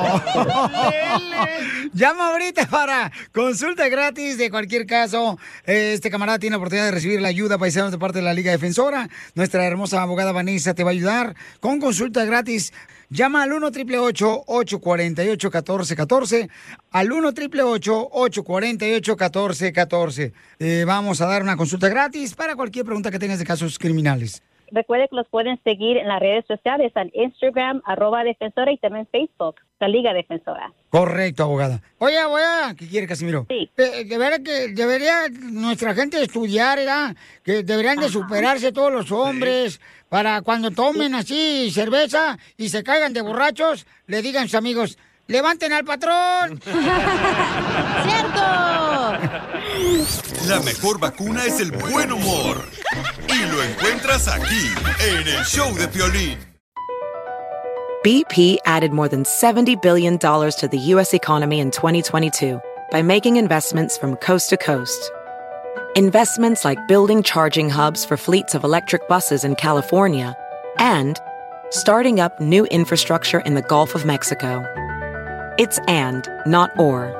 Llama ahorita para consulta gratis de cualquier caso. Este camarada tiene la oportunidad de recibir la ayuda paisanos de parte de la Liga Defensora. Nuestra hermosa abogada Vanessa te va a ayudar con consulta gratis. Llama al 1 888 848 1414 al 1 888 848 1414 Eh, Vamos a dar una consulta gratis para cualquier pregunta que tengas de casos criminales. Recuerde que los pueden seguir en las redes sociales, en Instagram, arroba defensora y también Facebook, la Liga Defensora. Correcto, abogada. Oye, abogada, ¿qué quiere Casimiro? Sí. De, de veras que debería nuestra gente estudiar, ¿verdad? Que deberían de superarse todos los hombres para cuando tomen así cerveza y se caigan de borrachos, le digan a sus amigos, levanten al patrón. ¡Cierto! La mejor vacuna es el buen humor. Y lo encuentras aquí, en el show de Piolín. BP added more than $70 billion to the U.S. economy in 2022 by making investments from coast to coast. Investments like building charging hubs for fleets of electric buses in California and starting up new infrastructure in the Gulf of Mexico. It's and, not or.